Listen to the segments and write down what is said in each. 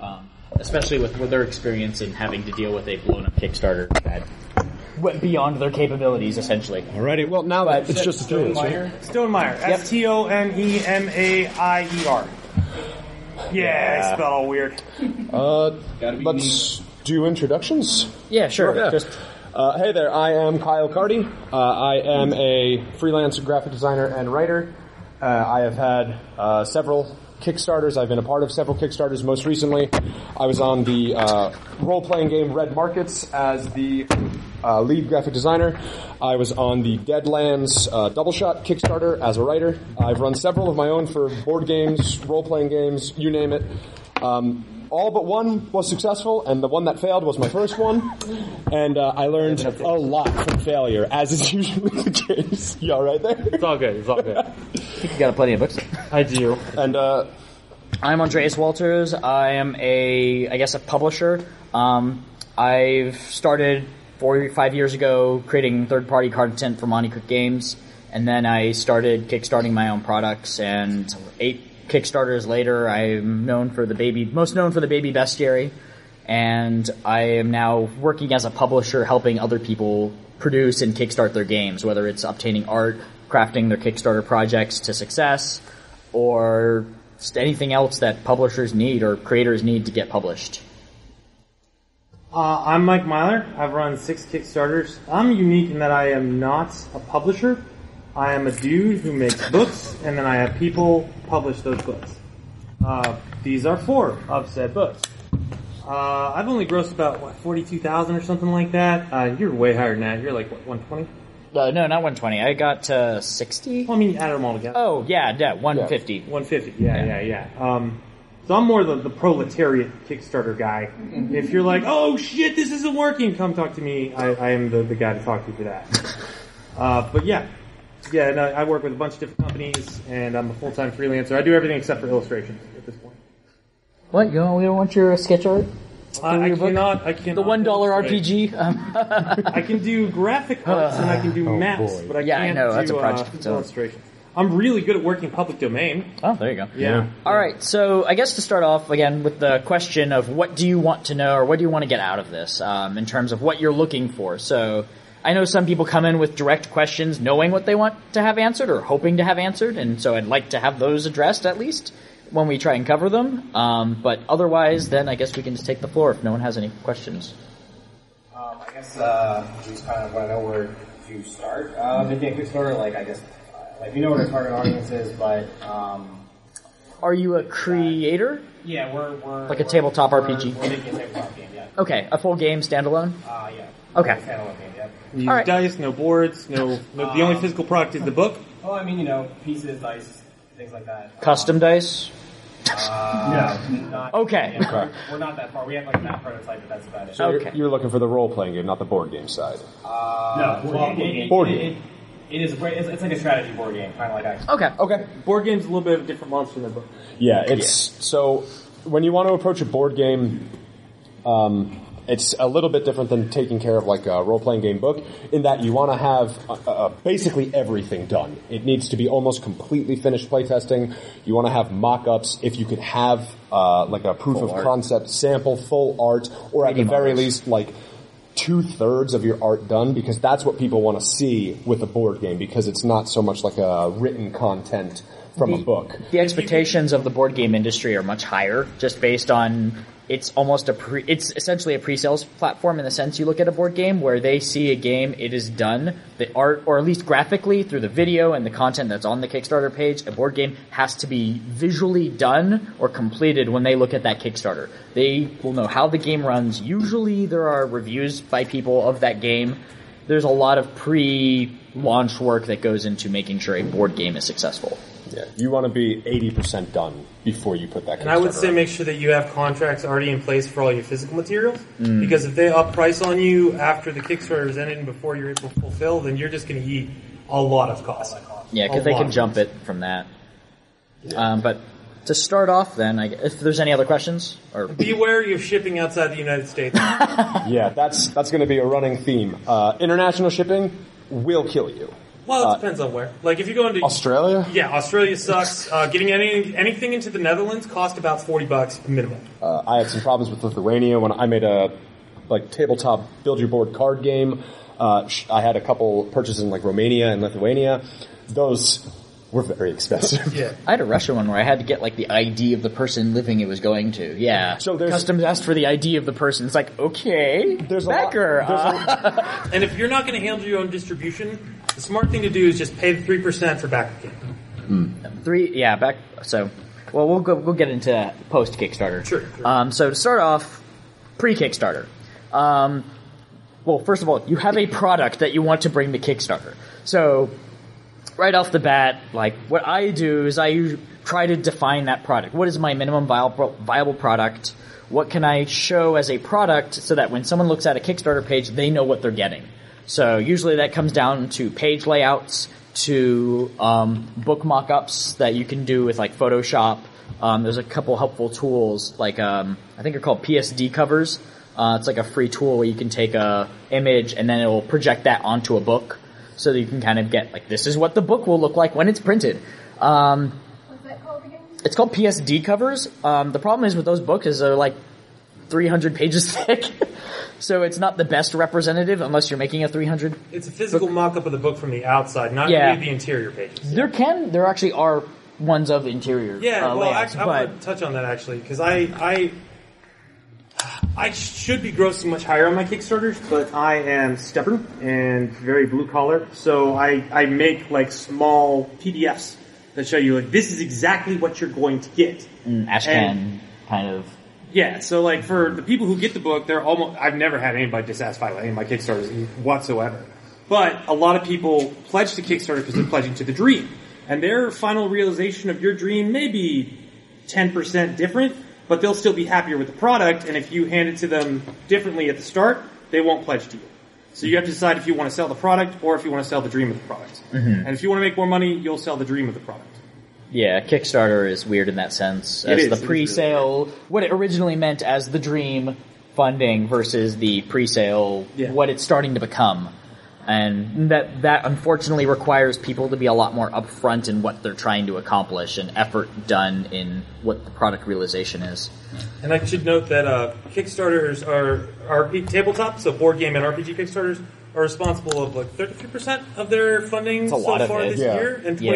um, especially with, with their experience in having to deal with a blown up Kickstarter that went beyond their capabilities, essentially. Alrighty, well now that it's just the three of us, right? Stonemaier. S T O N E M A I E R. Yeah, I spell all weird. Uh, let's do introductions. Yeah, sure. Yeah. Just Uh, hey there, I am Kyle Carty. Uh, I am a freelance graphic designer and writer. Uh, I have had uh, several Kickstarters. I've been a part of several Kickstarters. Most recently, I was on the uh, role-playing game Red Markets as the uh, lead graphic designer. I was on the Deadlands uh, Double Shot Kickstarter as a writer. I've run several of my own for board games, role-playing games, you name it. Um, all but one was successful, and the one that failed was my first one. And uh, I learned a lot from failure, as is usually the case. You all right there? It's all good. It's all good. you got plenty of books. I do. And uh, I'm Andreas Walters. I am a, I guess, a publisher. Um, I've started four, five years ago creating third-party content for Monte Cook Games, and then I started kickstarting my own products. And eight Kickstarters later, I'm known for the baby, most known for the Baby Bestiary, and I am now working as a publisher, helping other people produce and kickstart their games, whether it's obtaining art, crafting their Kickstarter projects to success, or anything else that publishers need or creators need to get published. Uh, I'm Mike Myler. I've run six Kickstarters. I'm unique in that I am not a publisher. I am a dude who makes books, and then I have people publish those books. Uh, these are four of said books. Uh, I've only grossed about what forty-two thousand or something like that. Uh, you're way higher than that. You're like what one twenty? Uh, no, not 120. I got uh, 60. Well, I mean, add them all together. Oh, yeah, yeah, 150. 150. Yeah, yeah, yeah. Um, so I'm more the, the proletariat Kickstarter guy. If you're like, oh shit, this isn't working, come talk to me. I, I am the, the guy to talk to for that. Uh, but yeah, yeah. And I, I work with a bunch of different companies, and I'm a full time freelancer. I do everything except for illustrations at this point. What? You don't, we don't want your sketch art? I, I your book? cannot. I cannot. The one dollar illustrate. RPG. Um, I can do graphic arts and I can do maps, but I Yeah, I can't know, do that's a uh, project of its own. illustrations. I'm really good at working public domain. oh, there you go. Yeah. All right, so I guess to start off again with the question of what do you want to know or what do you want to get out of this um, in terms of what you're looking for. So I know some people come in with direct questions, knowing what they want to have answered or hoping to have answered, and so I'd like to have those addressed at least when we try and cover them. Um, but otherwise, then I guess we can just take the floor if no one has any questions. Um, I guess uh, we just kind of want to know where to start. Uh, making a Kickstarter, like I guess, uh, like we know what our target audience is, but um, Are you a creator? yeah, we're, we're Like a we're- tabletop we're- RPG? We're making a tabletop game, yeah. Okay, a full game standalone. Uh, yeah. Okay. Standalone game. You use All right. dice, no boards, no. no the only Um, physical product is the book. Oh, I mean, you know, pieces, dice, things like that. Custom dice. Uh, no, not, Okay. yeah, we're, we're not that far. We have like that prototype, but that's about it. so you're- Okay. you're looking for the role-playing game, not the board game side. Uh, no, well, it, it, Board it, game. it, it is. a great- It's, it's like a strategy board game, kind of like I. Okay. Okay. Board game's a little bit of a different monster than a book. Yeah, it's so when you want to approach a board game, um, it's a little bit different than taking care of like a role playing game book in that you want to have uh, uh, basically everything done. It needs to be almost completely finished playtesting. You want to have mock ups. If you could have uh, like a proof of art. concept sample, full art, or at the 3D very models. least like two thirds of your art done because that's what people want to see with a board game because it's not so much like a written content from a book. The expectations of the board game industry are much higher, just based on it's almost a pre, it's essentially a pre-sales platform in the sense you look at a board game where they see a game, it is done. The art, or at least graphically through the video and the content that's on the Kickstarter page, a board game has to be visually done or completed when they look at that Kickstarter. They will know how the game runs. Usually there are reviews by people of that game. There's a lot of pre-launch work that goes into making sure a board game is successful. Yeah, you want to be eighty percent done before you put that. And I would say up. make sure that you have contracts already in place for all your physical materials. Because if they up price on you after the Kickstarter is ended and before you're able to fulfill, then you're just going to eat a lot of cost. Yeah, because they can jump it from that. Um, but to start off, then, I, if there's any other questions, or Be wary of shipping outside the United States. Yeah, that's that's going to be a running theme. Uh, international shipping will kill you. Well, it depends on where. Like if you go into Australia? yeah, Australia sucks. Uh, getting any anything into the Netherlands cost about forty bucks minimum. Uh, I had some problems with Lithuania when I made a like tabletop build your board card game. Uh, I had a couple purchases in like Romania and Lithuania. Those were very expensive. Yeah. I had a Russia one where I had to get like the ID of the person living it was going to. Yeah. So there's- customs asked for the ID of the person. It's like okay, There's a lot- Becker. there's a- uh, And if you're not going to handle your own distribution, the smart thing to do is just pay the three percent for back game. three. Yeah, back. So, well, we'll go. We'll get into post Kickstarter. Sure, sure. Um, so to start off, pre Kickstarter. Um, well, first of all, you have a product that you want to bring to Kickstarter. So right off the bat, like what I do is I try to define that product. What is my minimum viable product? What can I show as a product so that when someone looks at a Kickstarter page, they know what they're getting? So usually that comes down to page layouts, to um, book mock-ups that you can do with like Photoshop. Um, there's a couple helpful tools like um, I think they're called PSD covers. Uh, it's like a free tool where you can take a image and then it will project that onto a book so that you can kind of get like this is what the book will look like when it's printed. Um, What's that called again? it's called PSD covers. Um, the problem is with those books is they're like 300 pages thick, so it's not the best representative unless you're making a 300. It's a physical mock-up of the book from the outside, not Yeah. the interior pages. There can there actually are ones of interior Yeah, uh, well, layouts, I, I want to touch on that actually because I, I, I should be grossing much higher on my Kickstarters, but I am stubborn and very blue collar, so I, I make like small PDFs that show you like this is exactly what you're going to get. Ashcan and- kind of. Yeah, so like for the people who get the book, they're almost. I've never had anybody dissatisfied with any of my Kickstarters whatsoever. But a lot of people pledge to Kickstarter because they're pledging to the dream, and their final realization of your dream may be ten percent different, but they'll still be happier with the product. And if you hand it to them differently at the start, they won't pledge to you. So you have to decide if you want to sell the product or if you want to sell the dream of the product. Mm-hmm. And if you want to make more money, you'll sell the dream of the product. Yeah, Kickstarter is weird in that sense. As is, the pre-sale, what it originally meant as the dream funding versus the pre-sale, Yeah. what it's starting to become. And that, that unfortunately requires people to be a lot more upfront in what they're trying to accomplish and effort done in what the product realization is. And I should note that uh, Kickstarters are RP tabletops, so board game and RPG Kickstarters are responsible of like 33% of their funding so far this Yeah. year, and Yeah.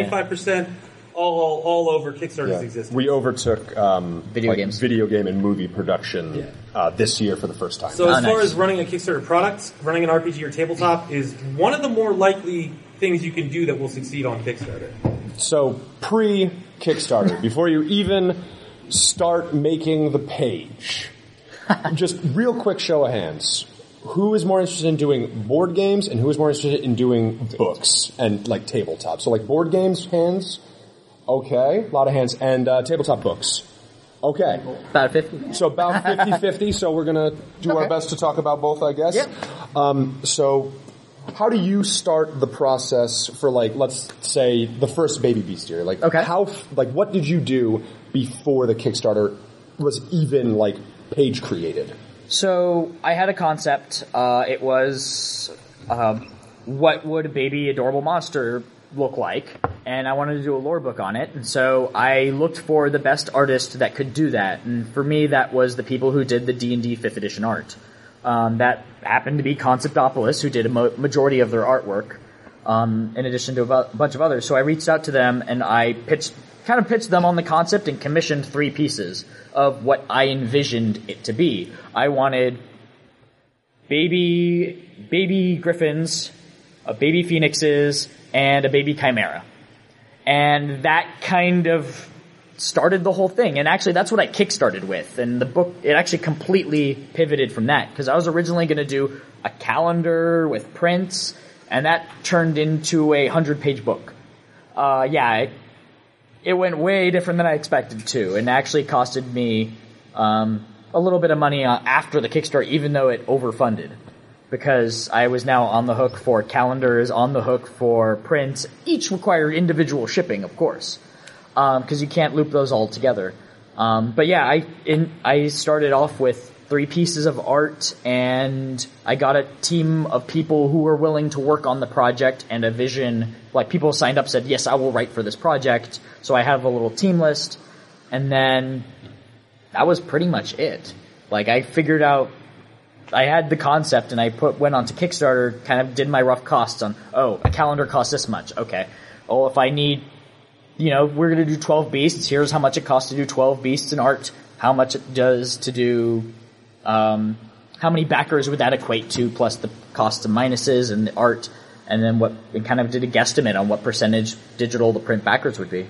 25% all all over Kickstarter's Yeah. existence. We overtook um, Video like, games. video game and movie production Yeah. uh, this year for the first time. so Oh, as far nice. as running a Kickstarter product, running an RPG or tabletop is one of the more likely things you can do that will succeed on Kickstarter. So pre Kickstarter, before you even start making the page, just real quick show of hands. Who is more interested in doing board games and who is more interested in doing books and like tabletop? So like board games, hands. Okay, a lot of hands. And uh, tabletop books. Okay. About 50. So about 50-50, so we're gonna do our best to talk about both, I guess. Yep. Um, so how do you start the process for like, let's say the first Baby Bestiary? Like, Okay. how, like, what did you do before the Kickstarter was even like page created? So I had a concept. Uh, it was um, what would a baby adorable monster look like, and I wanted to do a lore book on it. And so I looked for the best artist that could do that. And for me, that was the people who did the D and D fifth edition art. Um, that happened to be Conceptopolis, who did a mo- majority of their artwork, um, in addition to a bu- bunch of others. So I reached out to them and I pitched, kind of pitched them on the concept and commissioned three pieces of what I envisioned it to be. I wanted baby, baby griffins, a baby phoenixes, and a baby chimera. And that kind of started the whole thing. And actually, that's what I kickstarted with. And the book, it actually completely pivoted from that because I was originally going to do a calendar with prints, and that turned into a hundred page book. Uh, yeah, it, it went way different than I expected to, and actually costed me um, a little bit of money uh, after the Kickstarter, even though it overfunded. Because I was now on the hook for calendars, on the hook for prints. Each require individual shipping, of course, because you can't loop those all together. Um, but yeah, I in, I started off with three pieces of art, and I got a team of people who were willing to work on the project and a vision. Like people signed up, said, "Yes, I will write for this project." So I have a little team list, and then that was pretty much it. Like I figured out I had the concept and I put went onto Kickstarter, kind of did my rough costs on. Oh, a calendar costs this much. Okay. Oh, if I need, you know, we're gonna do twelve beasts. Here's how much it costs to do twelve beasts in art. How much it does to do. Um, how many backers would that equate to? Plus the costs of minuses and the art, and then what? And kind of did a guesstimate on what percentage digital the print backers would be.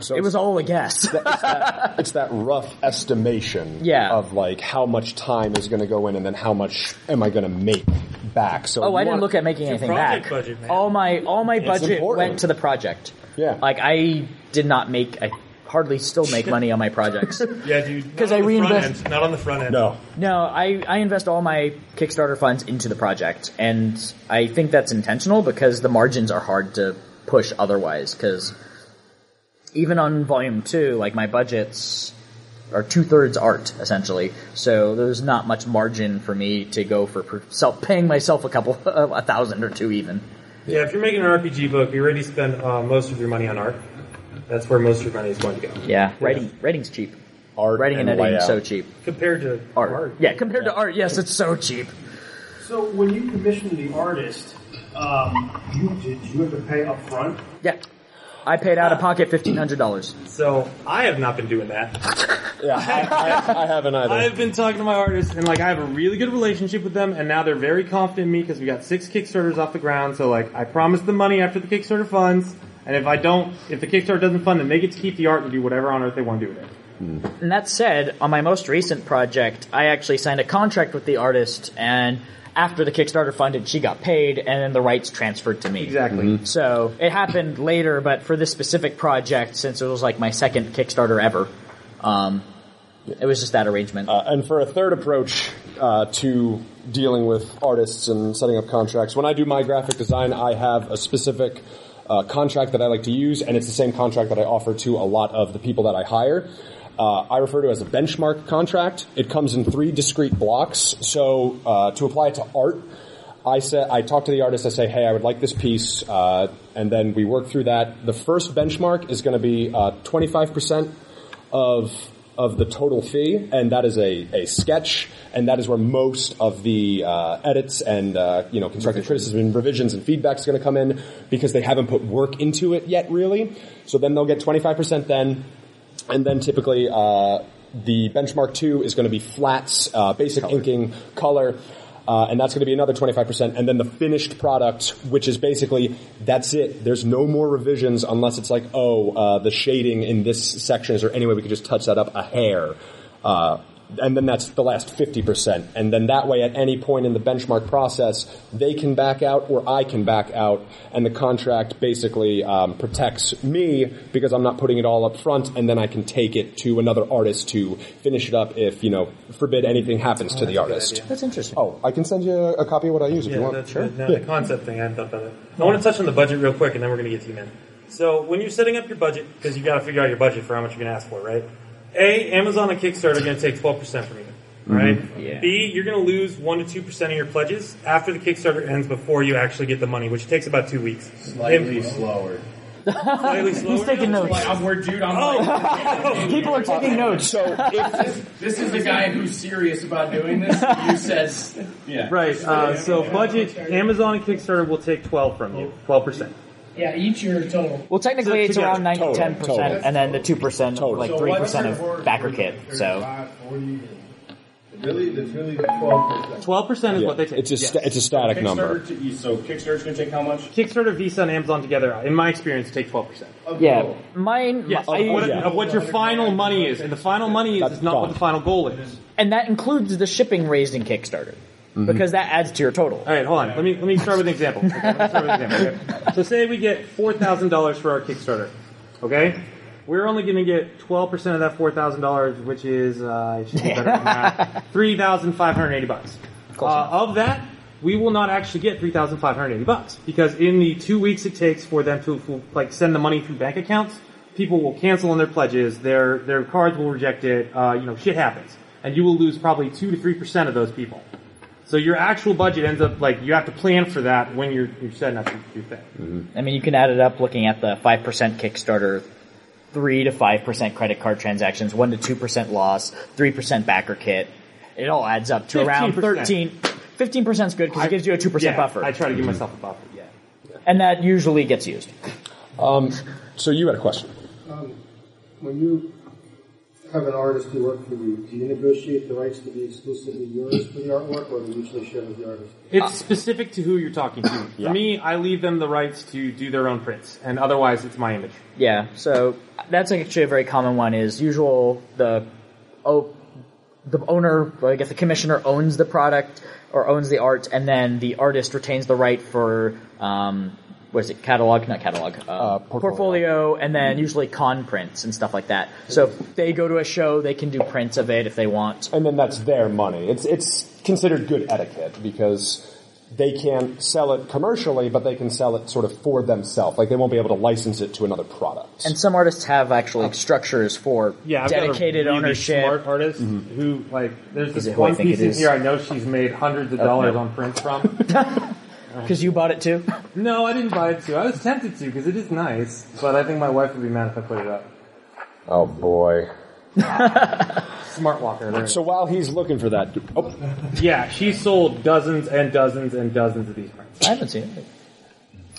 So It was all a guess. it's that rough estimation Yeah. of like how much time is going to go in and then how much am I going to make back. So Oh, you I didn't look at making anything back. budget. All my all my budget important. went to the project. Yeah. Like I did not make. I hardly still make money on my projects. Yeah, dude. 'Cause not I on front reinvest- end, Not on the front end. No. no, I I invest all my Kickstarter funds into the project, and I think that's intentional because the margins are hard to push otherwise. Because even on volume two, like my budgets are two thirds art essentially, so there's not much margin for me to go for self paying myself a couple a thousand or two even. Yeah, if you're making an RPG book, you already spend uh, most of your money on art. That's where most of your money is going to go. Yeah, writing writing's cheap. Art Writing and, and editing is layout. so cheap. Compared to Art. Yeah, compared to art, yes, it's so cheap. So when you commission the artist, um, you did you have to pay up front? Yeah. I paid out of pocket fifteen hundred dollars. So I have not been doing that. Yeah, I, I, I haven't either. I've been talking to my artists, and like I have a really good relationship with them, and now they're very confident in me because we got six Kickstarters off the ground. So like I promised them money after the Kickstarter funds, and if I don't, if the Kickstarter doesn't fund, then they get to keep the art and do whatever on earth they want to do with it. And that said, on my most recent project, I actually signed a contract with the artist, and after the Kickstarter funded, she got paid, and then the rights transferred to me. Exactly. So it happened later, but for this specific project, since it was like my second Kickstarter ever, um, it was just that arrangement. Uh, and for a third approach uh, to dealing with artists and setting up contracts, when I do my graphic design, I have a specific uh, contract that I like to use, and it's the same contract that I offer to a lot of the people that I hire. Uh, I refer to as a benchmark contract. It comes in three discrete blocks. So uh, to apply it to art, I say I talk to the artist. I say, "Hey, I would like this piece," uh, and then we work through that. The first benchmark is going to be twenty five percent of of the total fee, and that is a, a sketch, and that is where most of the uh, edits and uh, you know constructive criticism and revisions and feedback is going to come in because they haven't put work into it yet, really. So then they'll get twenty five percent then, and then typically uh, the benchmark two is going to be flats, uh, basic inking, color. Uh, and that's going to be another 25%. And then the finished product, which is basically, that's it. There's no more revisions unless it's like, oh, uh, the shading in this section, is there any way we could just touch that up a hair? And then that's the last 50%. And then that way, at any point in the benchmark process, they can back out or I can back out. And the contract basically um, protects me because I'm not putting it all up front. And then I can take it to another artist to finish it up if, you know, forbid anything happens to the artist. That's interesting. Oh, I can send you a, a copy of what I use if you want. that's the, no, the concept thing. I hadn't thought about it. I want to touch on the budget real quick, and then we're going to get to you, man. So when you're setting up your budget, because you've got to figure out your budget for how much you're going to ask for, right? A, Amazon and Kickstarter are going to take 12% from you, right? Yeah. B, you're going to lose one to two percent of your pledges after the Kickstarter ends before you actually get the money, which takes about two weeks. Slightly Him- slower. slightly slower. He's taking notes. Like, I'm, we're, dude, I'm like, People are taking notes. So if this is the guy who's serious about doing this. Who says, yeah, Right. Uh, so budget, Amazon and Kickstarter will take 12 from you, 12 percent. Yeah, each year total. Well, technically, So it's together, around 9 to total, 10 percent, total. and then the two percent, Total. like So three what's percent your of BackerKit. So 40, really, it's really twelve percent. 12 percent is yeah, what they take. it's a Yes. sta- it's a static number. To, so Kickstarter's going to take how much? Kickstarter, Visa, and Amazon together, in my experience, take 12 percent. Of yeah, mine, Yes, I- of, what, yeah. of what your final money is, and the final money is, is not what the final goal is. and that includes the shipping raised in Kickstarter because that adds to your total. All right, hold on. Let me let me start with an example. Okay, start with an example. okay? So say we get four thousand dollars for our Kickstarter. Okay, we're only going to get twelve percent of that four thousand dollars, which is uh, I should be better at math. Three thousand five hundred eighty bucks. Uh, of that, we will not actually get three thousand five hundred eighty bucks because in the two weeks it takes for them to like send the money through bank accounts, people will cancel on their pledges. Their their cards will reject it. Uh, you know, shit happens. and you will lose probably two to three percent of those people. So your actual budget ends up like you have to plan for that when you're you're setting up your, your thing. Mm-hmm. I mean, you can add it up looking at the 5% Kickstarter, 3 to 5% credit card transactions, 1 to 2% loss, 3% BackerKit. It all adds up to around 15%. 13. 15% is good because it gives you a 2% Yeah, buffer. I try to give myself a buffer. Yeah. and that usually gets used. Um, so you had a question. Um, when you have an artist who work for you, do you negotiate the rights to be exclusively yours for the artwork, or do you usually share with the artist? It's specific to who you're talking to. For me, I leave them the rights to do their own prints, and otherwise, it's my image. Yeah, so that's actually a very common one is usual the oh the owner I guess the commissioner owns the product or owns the art and then the artist retains the right for um what is it catalog not catalog uh, uh portfolio. portfolio and then mm-hmm. usually con prints and stuff like that. So if they go to a show they can do prints of it if they want. And then that's their money. It's it's considered good etiquette because they can't sell it commercially, but they can sell it sort of for themselves. Like they won't be able to license it to another product. And some artists have actually oh. structures for Yeah, I've dedicated got a really ownership. smart artist mm-hmm. who, like, there's Is this it who I one piece in here I know she's made hundreds of Oh, dollars no. on prints from. Uh-huh. Because you bought it too. no, I didn't buy it too. I was tempted to because it is nice, but I think my wife would be mad if I put it up. oh boy. Smart walker. There. So while he's looking for that, oh, yeah, she sold dozens and dozens and dozens of these prints. I haven't seen it.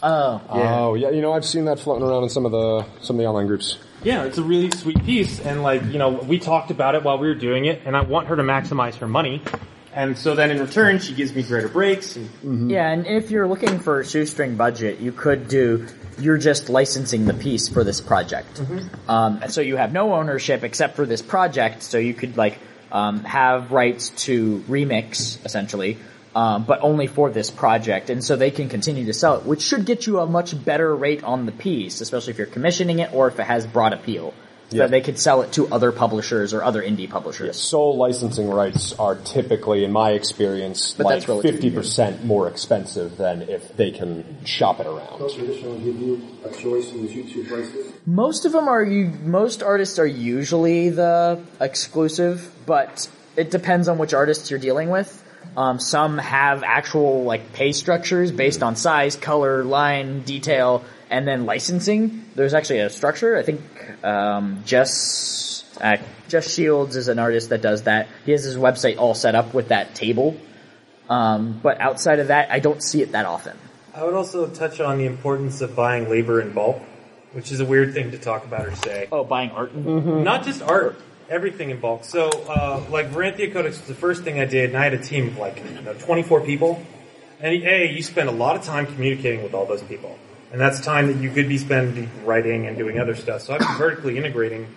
Oh, oh yeah, you know I've seen that floating around in some of the some of the online groups. Yeah, it's a really sweet piece, and like you know, we talked about it while we were doing it, and I want her to maximize her money, and so then in return, she gives me greater breaks. And Yeah, and if you're looking for a shoestring budget, you could do. You're just licensing the piece for this project, um, and so you have no ownership except for this project. So you could like um, have rights to remix essentially, um, but only for this project, and so they can continue to sell it, which should get you a much better rate on the piece, especially if you're commissioning it or if it has broad appeal. So Yeah. they could sell it to other publishers or other indie publishers. Sole licensing rights are typically, in my experience, But like that's fifty percent more expensive than if they can shop it around. Don't traditionally give you a choice in the two prices? Most of them are you. Most artists are usually the exclusive, but it depends on which artists you're dealing with. Um, some have actual like pay structures based on size, color, line, detail, and then licensing. There's actually a structure. I think um, Jess uh, Jess Shields is an artist that does that. He has his website all set up with that table. Um, but outside of that, I don't see it that often. I would also touch on the importance of buying labor in bulk, which is a weird thing to talk about or say. Oh, buying art. Not just art, everything in bulk. So, uh, like Veranthea Codex was the first thing I did, and I had a team of like you know, 24 people. And A, you spend a lot of time communicating with all those people. And that's time that you could be spending writing and doing other stuff. So I've been vertically integrating.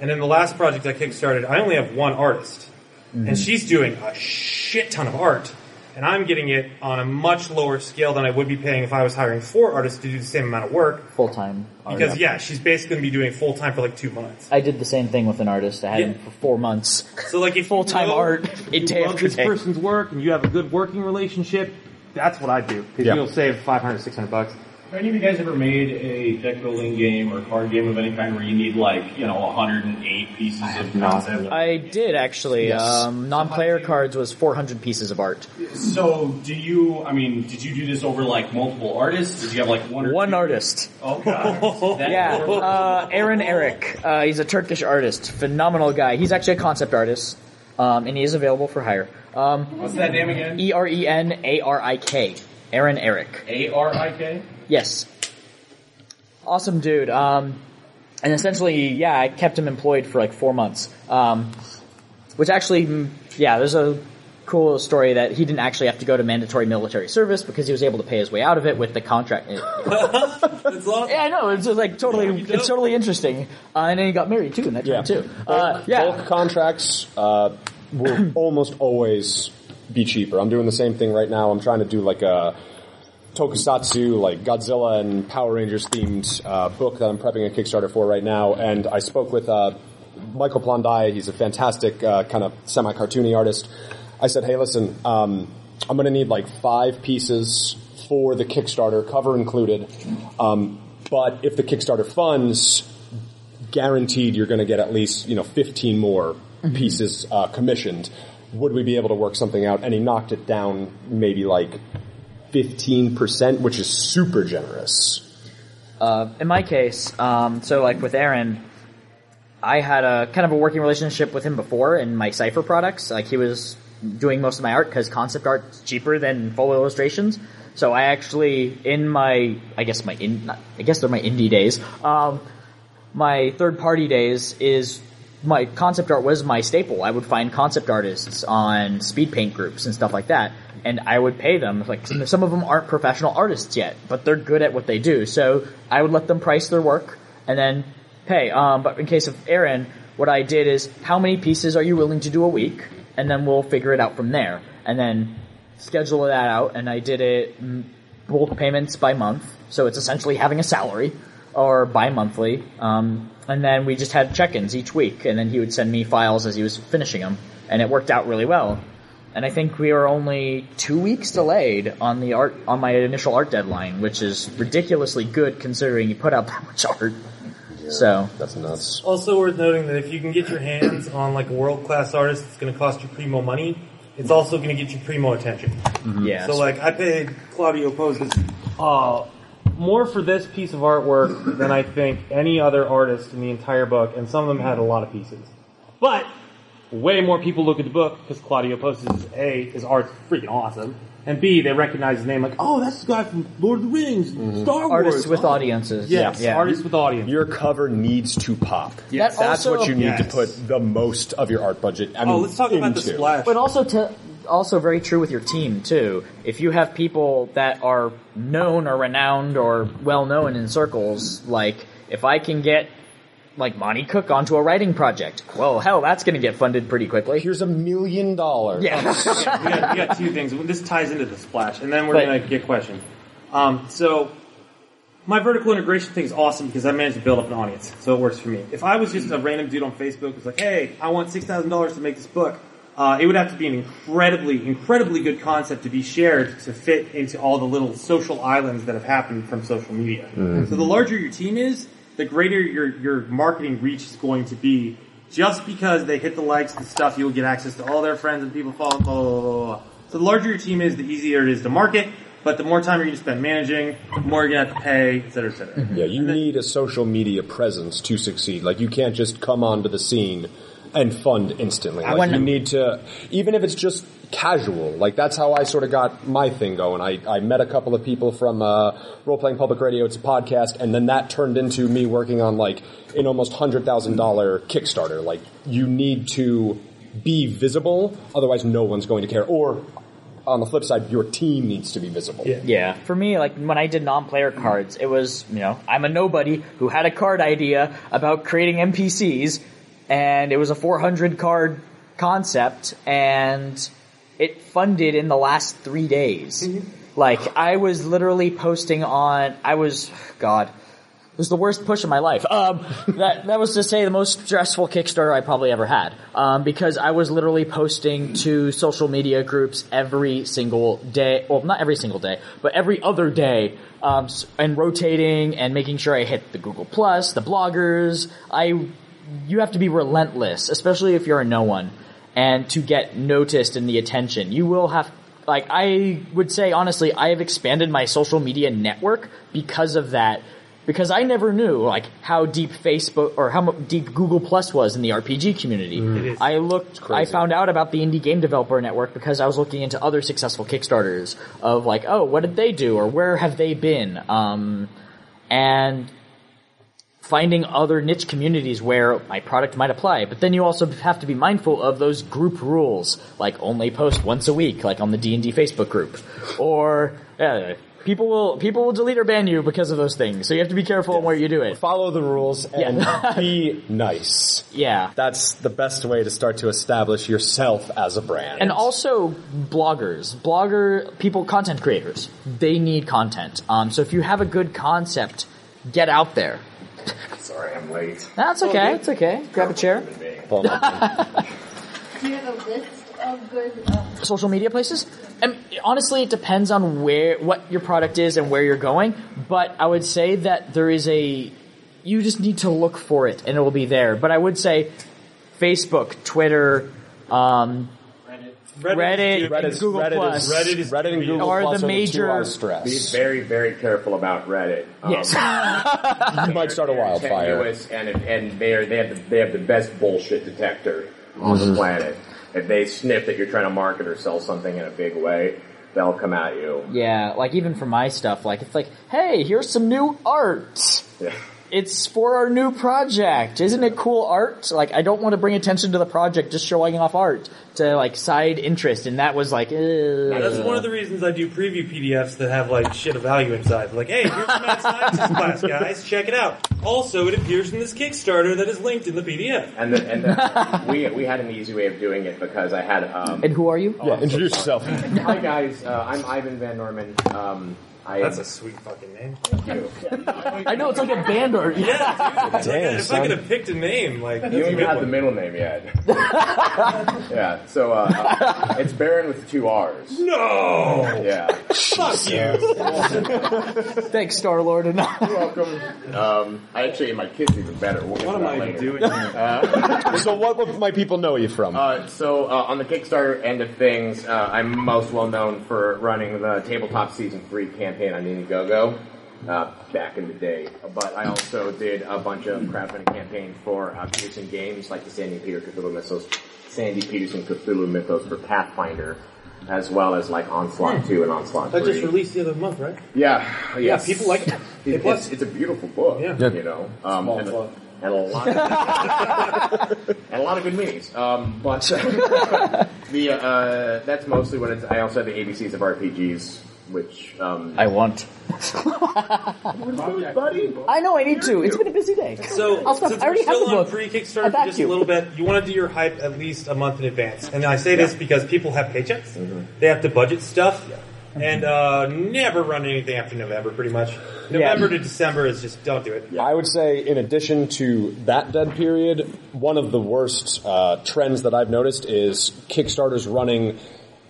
And in the last project I kickstarted, I only have one artist. And mm-hmm. she's doing a shit ton of art. And I'm getting it on a much lower scale than I would be paying if I was hiring four artists to do the same amount of work. Full time. Because yeah, she's basically going to be doing full time for like two months. I did the same thing with an artist. I had him for four months. So like if Full-time you know art, you day love this day. person's work and you have a good working relationship, that's what I do because Yeah. you'll save 500, 600 bucks. Have any of you guys ever made a deck building game or card game of any kind where you need like, you know, 108 pieces of concept? I did actually. Yes. Um, non-player cards was 400 pieces of art. So, do you, I mean, did you do this over like multiple artists? Did you have like one or One two? artist. Oh, God. Yeah, uh, Eren Arik. Uh, he's a Turkish artist. Phenomenal guy. He's actually a concept artist. Um, and he is available for hire. Um, What's that name again? E R E N A R I K. Eren Arik. A-R-I-K? Yes. Awesome dude. Um, and essentially, yeah, I kept him employed for like four months. Um, which actually, mm, yeah, there's a cool story that he didn't actually have to go to mandatory military service because he was able to pay his way out of it with the contract. That's awesome. yeah, I know. It's just like totally, it's totally interesting. Uh, and then he got married too in that Yeah. time too. Uh, yeah. Bulk contracts uh, will almost always be cheaper. I'm doing the same thing right now. I'm trying to do like a tokusatsu, like Godzilla and Power Rangers themed uh, book that I'm prepping a Kickstarter for right now. And I spoke with uh, Michael Plondai. He's a fantastic uh, kind of semi-cartoony artist. I said, hey, listen, um, I'm going to need like five pieces for the Kickstarter, cover included. Um, but if the Kickstarter funds, guaranteed you're going to get at least you know 15 more pieces uh, commissioned. Would we be able to work something out? And he knocked it down maybe like fifteen percent, which is super generous. Uh, in my case, um, so like with Eren, I had a kind of a working relationship with him before in my Cypher products. Like he was doing most of my art because concept art's cheaper than full illustrations. So I actually, in my, I guess my, in, I guess they're my indie days. Um, my third party days is my concept art was my staple. I would find concept artists on speed paint groups and stuff like that, and I would pay them. Like some of them aren't professional artists yet, but they're good at what they do. So I would let them price their work and then pay. Um, but in case of Eren, what I did is how many pieces are you willing to do a week, and then we'll figure it out from there, and then schedule that out. And I did it bulk payments by month, so it's essentially having a salary or bi-monthly. Um, and then we just had check-ins each week, and then he would send me files as he was finishing them, and it worked out really well. And I think we were only two weeks delayed on the art on my initial art deadline, which is ridiculously good considering you put out that much art. So That's nuts. Also worth noting that if you can get your hands on like a world class artist, it's going to cost you primo money. It's also going to get you primo attention. yeah, So like I paid Claudio Pozas uh, more for this piece of artwork than I think any other artist in the entire book, and some of them had a lot of pieces. But way more people look at the book because Claudio Pozas is a his art's freaking awesome, and b they recognize his name like oh that's the guy from Lord of the Rings, mm-hmm. Star Wars, artists with Oh. audiences. Yes, yeah. artists with audience. Your cover needs to pop. That That's also- what you need Yes. to put the most of your art budget. I oh, mean, oh, let's talk about the into. splash. But also to also very true with your team too. If you have people that are known or renowned or well known in circles, like if I can get like Monte Cook onto a writing project, well, hell, that's going to get funded pretty quickly. Here's a million dollars. Yeah. we, got, we got two things. This ties into the splash, and then we're going to get questions. Um, so, my vertical integration thing is awesome because I managed to build up an audience, so it works for me. If I was just a random dude on Facebook who's like, "Hey, I want six thousand dollars to make this book," uh, it would have to be an incredibly, incredibly good concept to be shared to fit into all the little social islands that have happened from social media. So, the larger your team is, the greater your your marketing reach is going to be. Just because they hit the likes and stuff, you'll get access to all their friends and people following, blah, blah, blah. So the larger your team is, the easier it is to market, but the more time you're going to spend managing, the more you're going to have to pay, et cetera, et cetera. Yeah, you need a social media presence to succeed. Like you can't just come onto the scene and fund instantly. Like wouldn't- you need to, even if it's just casual. Like that's how I sort of got my thing going. I, I met a couple of people from uh, Role Playing Public Radio. It's a podcast, and then that turned into me working on like an almost hundred thousand dollar Kickstarter. Like you need to be visible, otherwise no one's going to care. Or on the flip side, your team needs to be visible. Yeah. Yeah. For me, like when I did non-player cards, it was, you know, I'm a nobody who had a card idea about creating NPCs and it was a 400 card concept and it funded in the last three days. Like I was literally posting on, I was, God, it was the worst push of my life. Um, that that was to say the most stressful Kickstarter I probably ever had. Um, because I was literally posting to social media groups every single day. Well, not every single day, but every other day. Um, and rotating and making sure I hit the Google Plus, the bloggers. I, you have to be relentless, especially if you're a no one, and to get noticed and the attention. You will have like I would say honestly, I have expanded my social media network because of that. Because I never knew like how deep Facebook or how deep Google Plus was in the RPG community. I looked, I found out about the indie game developer network because I was looking into other successful Kickstarters of like, oh, what did they do or where have they been? Um, and finding other niche communities where my product might apply. But then you also have to be mindful of those group rules, like only post once a week, like on the D&D Facebook group. Or, yeah, people will, people will delete or ban you because of those things. So you have to be careful on where you do it. Follow the rules and Yeah. be nice. Yeah. That's the best way to start to establish yourself as a brand. And also bloggers, blogger people, content creators. They need content. Um, so if you have a good concept, get out there. Sorry, I'm late. That's okay. It's okay. Grab a chair. Paul Nutman. Do you have a list of good um, social media places? And honestly, it depends on where what your product is and where you're going. But I would say that there is a you just need to look for it and it will be there. But I would say Facebook, Twitter, um, Reddit, Reddit and is- Google Reddit is- Plus. Reddit is Reddit and Google are Plus the are the two major. Stress. Be very, very careful about Reddit. Um, Yes. You might start a wildfire. And and they are they have the, they have the best bullshit detector on Mm-hmm. the planet. If they sniff that you're trying to market or sell something in a big way, they'll come at you. Yeah, like even for my stuff, like it's like, hey, here's some new art. Yeah. It's for our new project. Isn't it cool art? Like, I don't want to bring attention to the project just showing off art to like side interest, and that was like, That's one of the reasons I do preview PDFs that have like shit of value inside. Like, hey, here's the Mad Scientist class, guys. Check it out. Also, it appears in this Kickstarter that is linked in the PDF. And the, and the, we we had an easy way of doing it because I had um. And who are you? Yeah, introduce yourself. Hi guys, uh, I'm Ivan Van Norman. Um, I That's a sweet fucking name. Thank you. I know it's like a band or Yeah, dude. Damn, if I son. could have picked a name, like that's You a don't even good have the one. middle name yet. yeah, so uh, uh, it's Baron with two R's. No, Yeah, fuck you. Thanks, Star Lord. And welcome. Um, I actually, my kid's even better. We'll get What to am that I later. doing? Here? Uh, so what would my people know you from? uh, so uh, on the Kickstarter end of things, uh, I'm most well known for running the tabletop season three campaign on Indiegogo. Uh, back in the day, but I also did a bunch of crowdfunding campaigns for uh, Petersen Games, like the Sandy Peter Cthulhu Mythos, Sandy Petersen Cthulhu Mythos for Pathfinder, as well as like Onslaught Two and Onslaught 3. That Three. just released the other month, right? Yeah, yes. people like it. It- A plus. it's, it's a beautiful book. Yeah. Yeah. you know, um, Small and, plug. and a lot, and a lot of good minis. Um, but the uh, that's mostly what it's. I also have the ABCs of RPGs, which um, I want. buddy. I know I need to. It's been a busy day. So, I'll stop. since I already we're have still the on book. pre-Kickstarter I for backed just you. a little bit, you want to do your hype at least a month in advance. And I say this because people have paychecks, they have to budget stuff, and uh, never run anything after November, pretty much. November to December is just don't do it. I would say, in addition to that dead period, one of the worst uh, trends that I've noticed is Kickstarter's running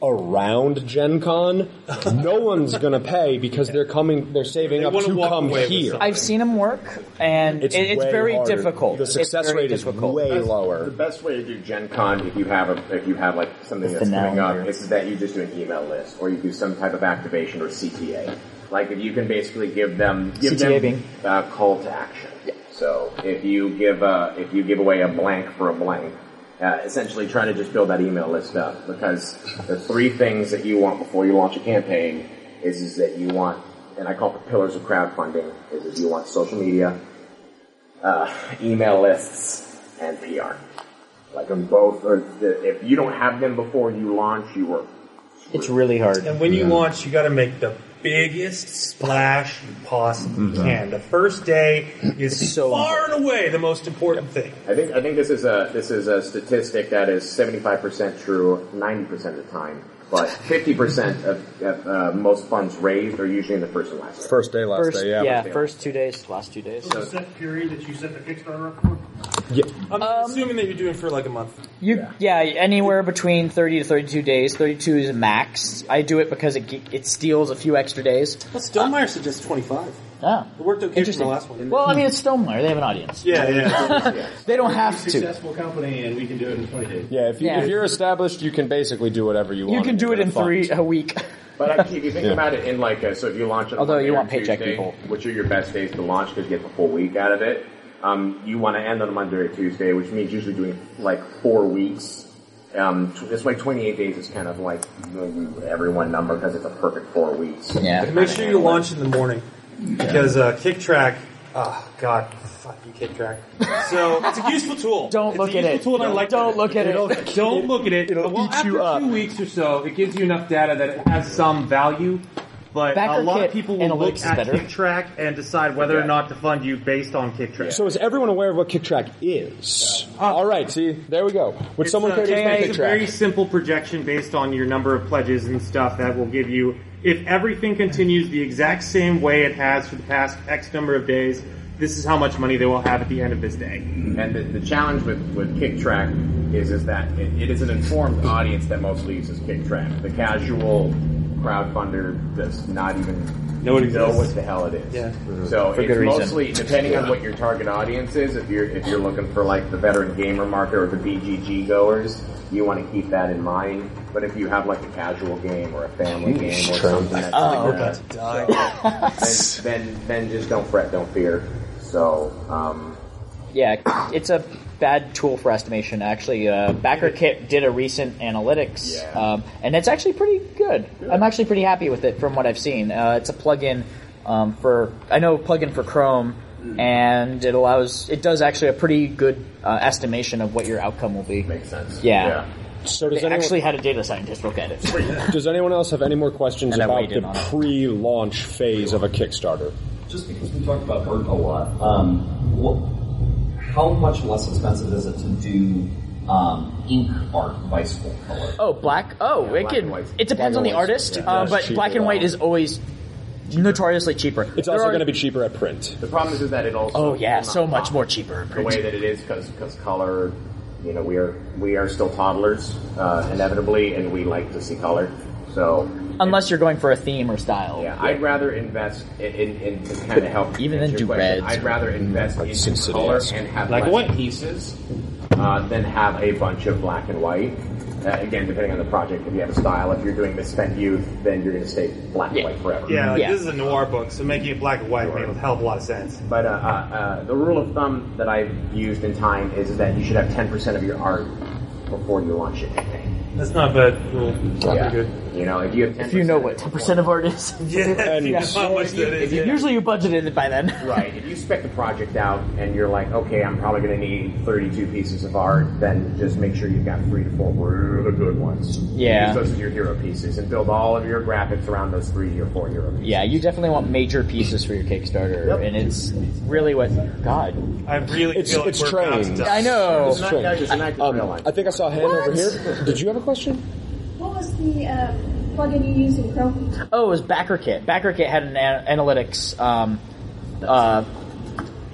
around Gen Con. no one's going to pay because they're coming, they're saving They up wanna to walk come away with here. something. I've seen them work, and It's, it, it's way very harder. difficult. The It's success very rate is difficult. way lower. The best way to do Gen Con, if you have a, if you have like something The that's coming up, is that you just do an email list or you do some type of activation or CTA. Like if you can basically give them give CTA them being? uh, call to action. So if you give uh, if you give away a blank for a blank, uh, essentially try to just build that email list up because the three things that you want before you launch a campaign is is that you want, and I call it the pillars of crowdfunding, is, is you want social media, uh, email lists, and PR. Like them both, or the, if you don't have them before you launch, you are It's really hard. And when you launch, you got to make the biggest splash you possibly can. The first day is So far and away the most important thing. I think I think this is a this is a statistic that is seventy five percent true ninety percent of the time, but fifty percent of, of uh, most funds raised are usually in the first and last. day. First day, last First, day, yeah. yeah, first two days, last two days. What's the set period that you set the Kickstarter up for? I'm assuming that you're doing for like a month. You, yeah. anywhere between 30 to 32 days. 32 is max. I do it because it, ge- it steals a few extra days. Well, Stonemaier suggests 25. Ah, It worked okay from interesting. the last one. Well, I mean, it's Stonemaier. They have an audience. Yeah, yeah. They don't have to. Successful company, and we can do it in 20 days. Yeah, if, you, Yeah. if you're established, you can basically do whatever you want. You can do it in three fund. a week. But actually, if you think Yeah. about it in like a, so if you launch on Although Monday you or want paycheck Tuesday, people. which are your best days to launch because you get the full week out of it. Um, you want to end on a Monday or Tuesday, which means usually doing like four weeks. Um, tw- it's like 28 days is kind of like everyone number because it's a perfect four weeks. Yeah. Make sure you launch in the morning because uh, Kicktraq. Oh God, fuck you, Kicktraq. So it's a useful tool. Don't It's look a at useful it. Tool and I like Don't it. look at it. It'll- Don't look at it. it'll well, eat after you up. two weeks or so, it gives you enough data that it has some value. But Backer a lot of people will look at better. Kicktraq and decide whether or not to fund you based on Kicktraq. So is everyone aware of what Kicktraq is? All right, see, there we go. Would It's someone a- care to explain It's a very simple projection based on your number of pledges and stuff that will give you, if everything continues the exact same way it has for the past X number of days, this is how much money they will have at the end of this day. And the, the challenge with, with Kicktraq is is that it, it is an informed audience that mostly uses Kicktraq. The casual crowdfunder does not even Know what know exists. what the hell it is. Yeah. So For it's good reason. mostly depending on what your target audience is. If you're if you're looking for like the veteran gamer market or the BGG goers, you want to keep that in mind. But if you have like a casual game or a family game or something that's Oh, like that, so, then, then then just don't fret, don't fear. So um, Yeah, it's a bad tool for estimation. Actually, uh, BackerKit did a recent analytics, Yeah. um, and it's actually pretty good. I'm actually pretty happy with it from what I've seen. Uh, it's a plugin um, for I know plugin for Chrome, and it allows it does actually a pretty good uh, estimation of what your outcome will be. makes sense. Yeah. So does They anyone, actually had a data scientist look at it. does anyone else have any more questions And about weighed in the on it. pre-launch phase of a Kickstarter? Just because we talked about art a lot, um, what, how much less expensive is it to do um, ink art by full color? Oh, black. Oh, it black can. and white's- It depends on the and white's- artist, yeah, uh, that's but cheaper black and white is always notoriously cheaper. It's There also are- going to be cheaper at print. The problem is, is that it also Oh yeah, will not so much pop more cheaper. in the print. way that it is because color. You know, we are we are still toddlers uh, inevitably, and we like to see color. So Unless you're going for a theme or style. yeah, I'd rather invest in, in, in to kind of help. Even then answer do your question, reds I'd rather invest in Sin City color and have Black and less white. pieces uh, than have a bunch of black and white. Uh, again, depending on the project, if you have a style, if you're doing Misspent Youth, then you're going to stay black and Yeah. white forever. Yeah, like Yeah. this is a noir book, so making it black and white made a hell of a lot of sense. But uh, uh, uh, the rule of thumb that I've used in time is that you should have 10% of your art before you launch your campaign. That's not bad. Well, that's Yeah. pretty good. You know, if you have 10% If you know what ten percent of art is, Yeah, And- yeah. how much that is. yeah. usually you budgeted it by then. Right. If you spec the project out and you're like, okay, I'm probably going to need 32 pieces of art, then just make sure you've got three to four really good ones. Yeah. Use those as your hero pieces and build all of your graphics around those three or four hero pieces. Yeah, you definitely want major pieces for your Kickstarter, Yep. and it's really what God. I really It's- feel it's we're about to trained. I know. It's not guys, it's an active Um. I think I saw a hand over here. Did you have a question? Was the uh, plugin you use in Chrome? Oh, it was BackerKit. BackerKit had an a- analytics um, uh,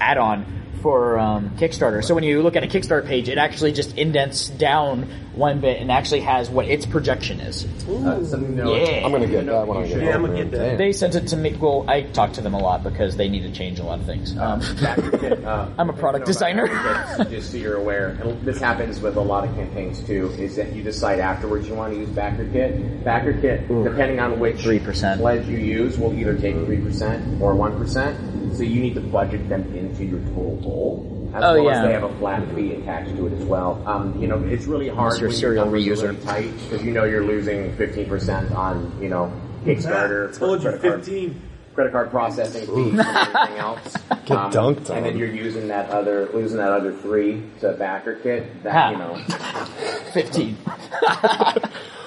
add-on for um, Kickstarter. So when you look at a Kickstarter page, it actually just indents down one bit and actually has what its projection is. Uh, something to. Yeah. I'm going to get that when I get Yeah, I'm going to get that. They sent it to me. Well, I talked to them a lot because they need to change a lot of things. Um, BackerKit, uh, I'm a product you know about designer. BackerKit, just so you're aware, and this happens with a lot of campaigns too, is that you decide afterwards you want to use backer kit. BackerKit. BackerKit, depending on which 3%. pledge you use, will either take 3% or 1%, so you need to budget them into your total goal. As Oh, well yeah. as they have a flat fee attached to it as well. Um, you know, it's really hard Unless you're serial your numbers are reuser. really tight because you know you're losing 15% on, you know, Kickstarter. I told you, credit card- 15. credit card processing fees and everything else. Um, dunked on. And then you're using that other, losing that other three to backer kit. That Ha. you know, Fifteen.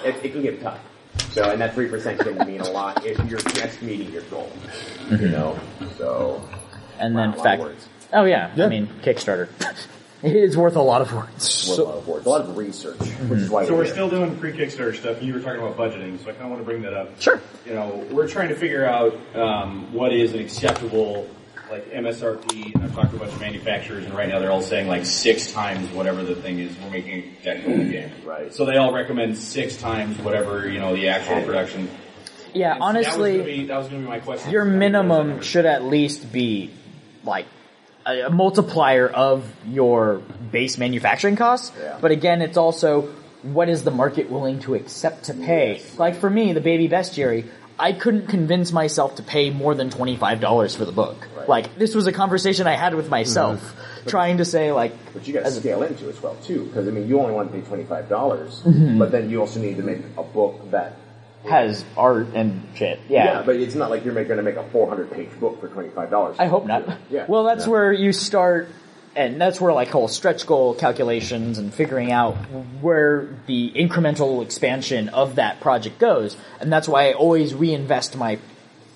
it, it can get tough. So, and that three percent can mean a lot if you're just meeting your goal. You know, so And then a lot of fact. words. Oh yeah, Yeah. I mean Kickstarter. it is worth a lot of words. Worth a lot of words, a lot of research, which is why So we're here. still doing pre-Kickstarter stuff, and you were talking about budgeting, so I kind of want to bring that up. Sure. You know, we're trying to figure out um, what is an acceptable like MSRP. And I've talked to a bunch of manufacturers, and right now they're all saying like six times whatever the thing is we're making a deck game. Right. So they all recommend six times whatever you know the actual production. Yeah, And so that was honestly, gonna be- that was going to be my question. your minimum should at least be like a, multiplier of your base manufacturing costs. Yeah. But again, it's also what is the market willing to accept to pay? Like for me, the baby bestiary, I couldn't convince myself to pay more than twenty five dollars for the book. Right. Like this was a conversation I had with myself, trying to say like, But you got to scale into as well too, because I mean, you only want to pay twenty five dollars, Mm-hmm. but then you also need to make a book that. Has art and shit. Yeah, but it's not like you're going to make a 400 page book for $25. I hope not. Yeah. Well, that's Yeah. where you start, and that's where like whole stretch goal calculations and figuring out where the incremental expansion of that project goes, and that's why I always reinvest my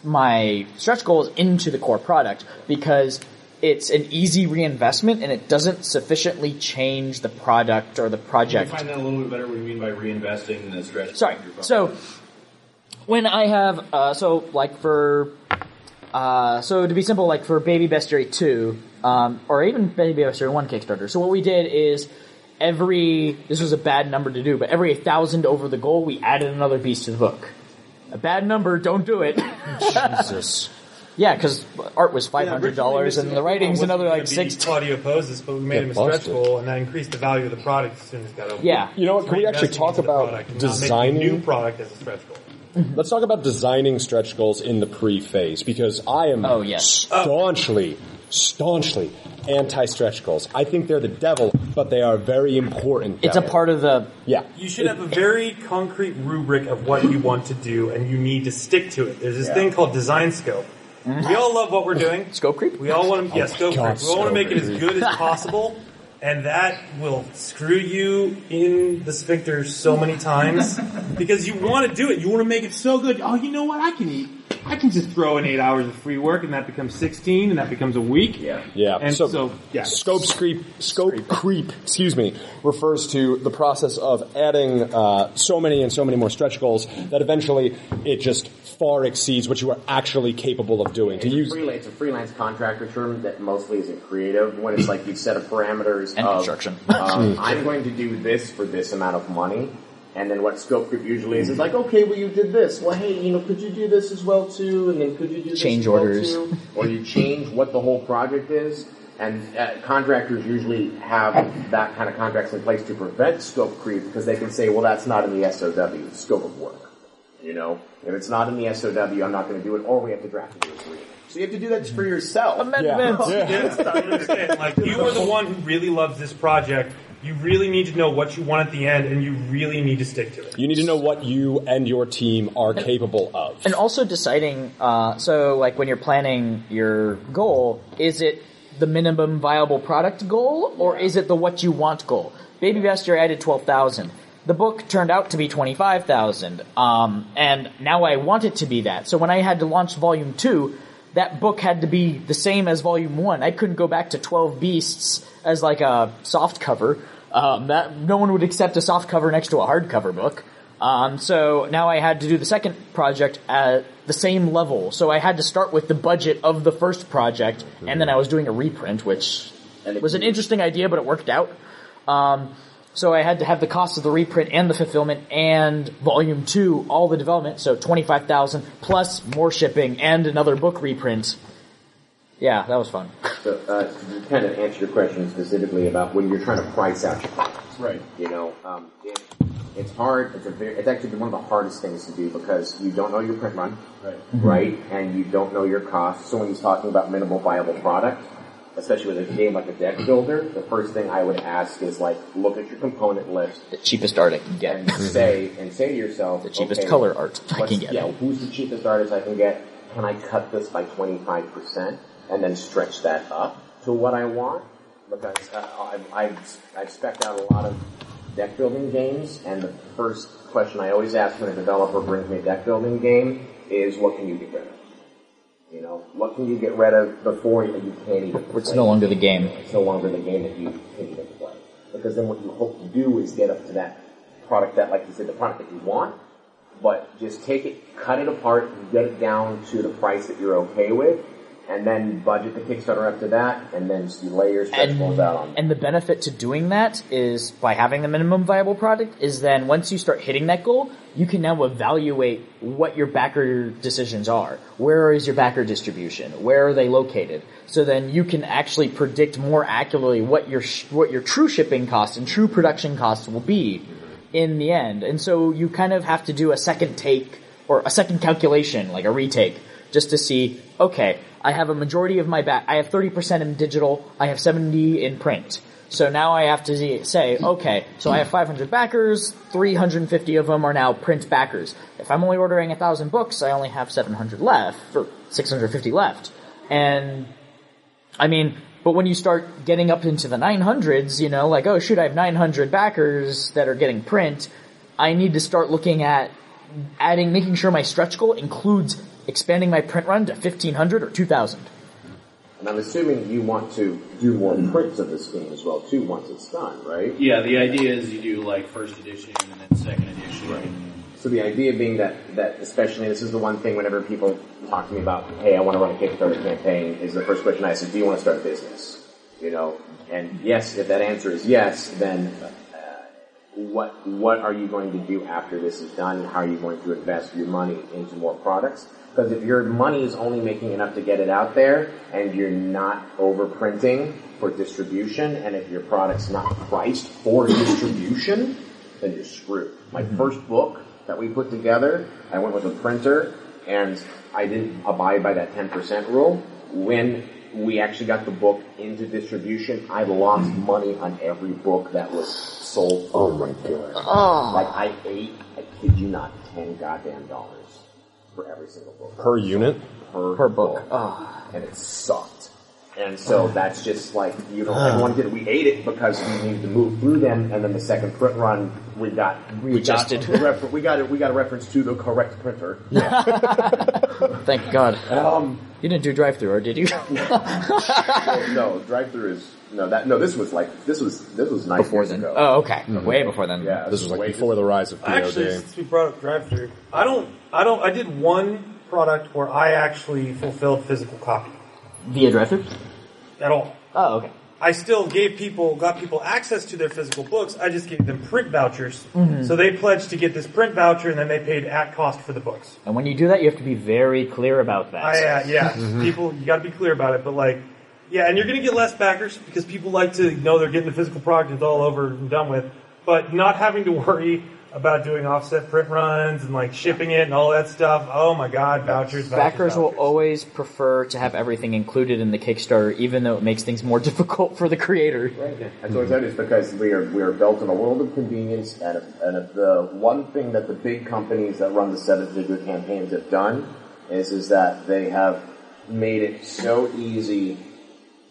my stretch goals into the core product because it's an easy reinvestment and it doesn't sufficiently change the product or the Can you project. find that a little bit better what you mean by reinvesting in the stretch? Sorry. So when I have uh, so like for uh, so to be simple, like for Baby Bestiary two, um, or even Baby Bestiary one Kickstarter. So what we did is every this was a bad number to do, but every thousand over the goal, we added another piece to the book. a bad number. Don't do it. Jesus. Yeah, because art was five hundred dollars, Originally, and the writing's wasn't another like six. Claudio Pozas, but we made Get him a stretch busted. goal, and that increased the value of the product as soon as it got open. Yeah. You know what? Can we actually talk about product and designing new product as a stretch goal? Mm-hmm. Let's talk about designing stretch goals in the pre-phase because I am Oh, yes. staunchly, staunchly anti-stretch goals. I think they're the devil, but they are very important. It's a devil. part of the. Yeah. You should have a very concrete rubric of what you want to do, and you need to stick to it. There's this Yeah. thing called design scope. We all love what we're doing. Scope creep? We all want to, yeah, Oh my scope God, creep. We all want to make it as good as possible, and that will screw you in the sphincter so many times because you want to do it. You want to make it so good. Oh, you know what? I can eat. I can just throw in eight hours of free work, and that becomes 16, and that becomes a week. Yeah. Yeah. And so, so, yeah. scope creep, scope creep, excuse me, refers to the process of adding uh, so many and so many more stretch goals that eventually it just far exceeds what you are actually capable of doing. To It's a, use freelance, it's a freelance contractor term that mostly isn't creative when it's like you set up parameters And of, construction. um, I'm going to do this for this amount of money. And then what scope creep usually is is like, okay, well you did this. Well, hey, you know, could you do this as well too? And then could you do this Change as well orders. too? Or you change what the whole project is. And uh, contractors usually have that kind of contracts in place to prevent scope creep because they can say, well, that's not in the SOW scope of work. You know, if it's not in the SOW, I'm not going to do it, or we have to draft a new agreement. So you have to do that just for yourself. Amendments. Yes, I understand. Like you are the one who really loves this project. You really need to know what you want at the end, and you really need to stick to it. You need to know what you and your team are capable of. And also deciding, uh, so like when you're planning your goal, is it the minimum viable product goal or is it the what you want goal? Baby Bestiary added 12,000. The book turned out to be 25,000. Um, and now I want it to be that. So when I had to launch volume 2, that book had to be the same as volume 1. I couldn't go back to 12 beasts as like a soft cover. Um, that no one would accept a soft cover next to a hardcover book. Um, so now I had to do the second project at the same level. So I had to start with the budget of the first project, and then I was doing a reprint, which was an interesting idea, but it worked out. Um, so I had to have the cost of the reprint and the fulfillment and volume two, all the development. So twenty five thousand plus more shipping and another book reprint. Yeah, that was fun. So, uh, to kind of answer your question specifically about when you're trying to price out your products. Right. You know, um, it, it's hard. It's a very, it's actually one of the hardest things to do because you don't know your print run, Right. right? And you don't know your costs. So when he's talking about minimal viable product, especially with a game like a deck builder, the first thing I would ask is like, look at your component list The cheapest art I can get. and say, and say to yourself, The cheapest okay, color art I can get. Yeah, who's the cheapest artist I can get? Can I cut this by 25% and then stretch that up to what I want? Because uh, I've, I've, I've spec'd out a lot of deck building games and the first question I always ask when a developer brings me a deck building game is what can you do of? You know, what can you get rid of before you, you can't even It's play no longer the game. It's no longer the game that you can even play. Because then what you hope to do is get up to that product that, like you said, the product that you want, but just take it, cut it apart, and get it down to the price that you're okay with, and then budget the Kickstarter up to that, and then you lay your stretch goals out on. And the benefit to doing that is by having the minimum viable product is then once you start hitting that goal, you can now evaluate what your backer decisions are. Where is your backer distribution? Where are they located? So then you can actually predict more accurately what your sh- what your true shipping costs and true production costs will be in the end. And so you kind of have to do a second take or a second calculation, like a retake, just to see, okay, I have a majority of my back, I have 30% in digital, I have 70 in print. So now I have to say, okay, so I have 500 backers, 350 of them are now print backers. If I'm only ordering 1,000 books, I only have 700 left, or 650 left. And I mean, but when you start getting up into the 900s, you know, like, oh shoot, I have 900 backers that are getting print, I need to start looking at adding, making sure my stretch goal includes expanding my print run to 1500 or 2000. And I'm assuming you want to do more prints of this game as well, too, once it's done, right? Yeah, the idea is you do like first edition and then second edition. Right. So the idea being that, that especially, this is the one thing whenever people talk to me about, hey, I want to run a Kickstarter campaign, is the first question I ask is, do you want to start a business? You know, and yes, if that answer is yes, then what what are you going to do after this is done? How are you going to invest your money into more products? Because if your money is only making enough to get it out there, and you're not overprinting for distribution, and if your product's not priced for distribution, then you're screwed. My mm-hmm. first book that we put together, I went with a printer, and I didn't abide by that 10% rule. When we actually got the book into distribution, I lost money on every book that was sold. Oh my god! Oh. Like I ate, I kid you not, ten goddamn dollars for every single book Per unit? per, Per book. book, Oh. and it sucked. And so that's just like you know, everyone did. We ate it because we needed to move through them, and then the second print run, we got we, We got just did. a refer- we got it. We got a reference to the correct printer. Thank God. Um, You didn't do drive-through, or did you? well, no, drive through is no that no. This was like this was this was nine before years then. ago. Oh, okay. Mm-hmm. Way before then. Yeah, This was like way before the rise of POD. Actually, since we brought up drive-through, I don't, I don't, I did one product where I actually fulfilled physical copy Via drive-through. at all. Oh, okay. I still gave people, got people access to their physical books. I just gave them print vouchers. Mhm. So they pledged to get this print voucher, and then they paid at cost for the books. And when you do that, you have to be very clear about that. I, uh, yeah, Mhm. people, you got to be clear about it. But like, yeah, and you're going to get less backers because people like to know they're getting the physical product. It's all over and done with. But not having to worry about doing offset print runs and like shipping it and all that stuff. Oh my God, vouchers, vouchers, Backers will always prefer to have everything included in the Kickstarter, even though it makes things more difficult for the creator. That's what I said is because we are we are built in a world of convenience, and if, and if the one thing that the big companies that run the seven-figure campaigns have done is is that they have made it so easy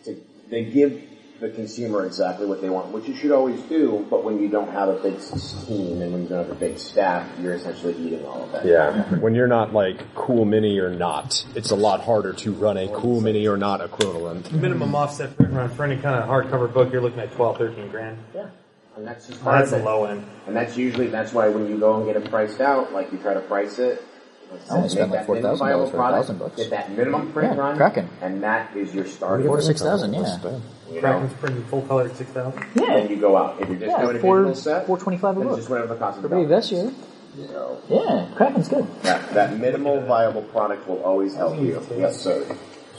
to they give the consumer exactly what they want, which you should always do. But when you don't have a big team and when you don't have a big staff, you're essentially eating all of that. Yeah. When you're not like cool mini or not, it's a lot harder to run a cool mini or not equivalent. minimum offset print run uh, for any kind of hardcover book, you're looking at 12, 13 grand. Yeah. And that's just That's part of the it. low end. And that's usually that's why when you go and get it priced out, like you try to price it. I only spent make like that minimum $4,000 for a thousand books. Get that minimum print Yeah, run, Kraken. and that is your starting. Four to six thousand, yeah. You know, Kraken's printing full color at 6,000. Yeah. and you go out. If you're just Yeah, doing a four- digital set, 425 a book. just whatever the cost of For the book. this year. So Yeah, Kraken's good. that that minimal viable product will always help you. Yes, sir.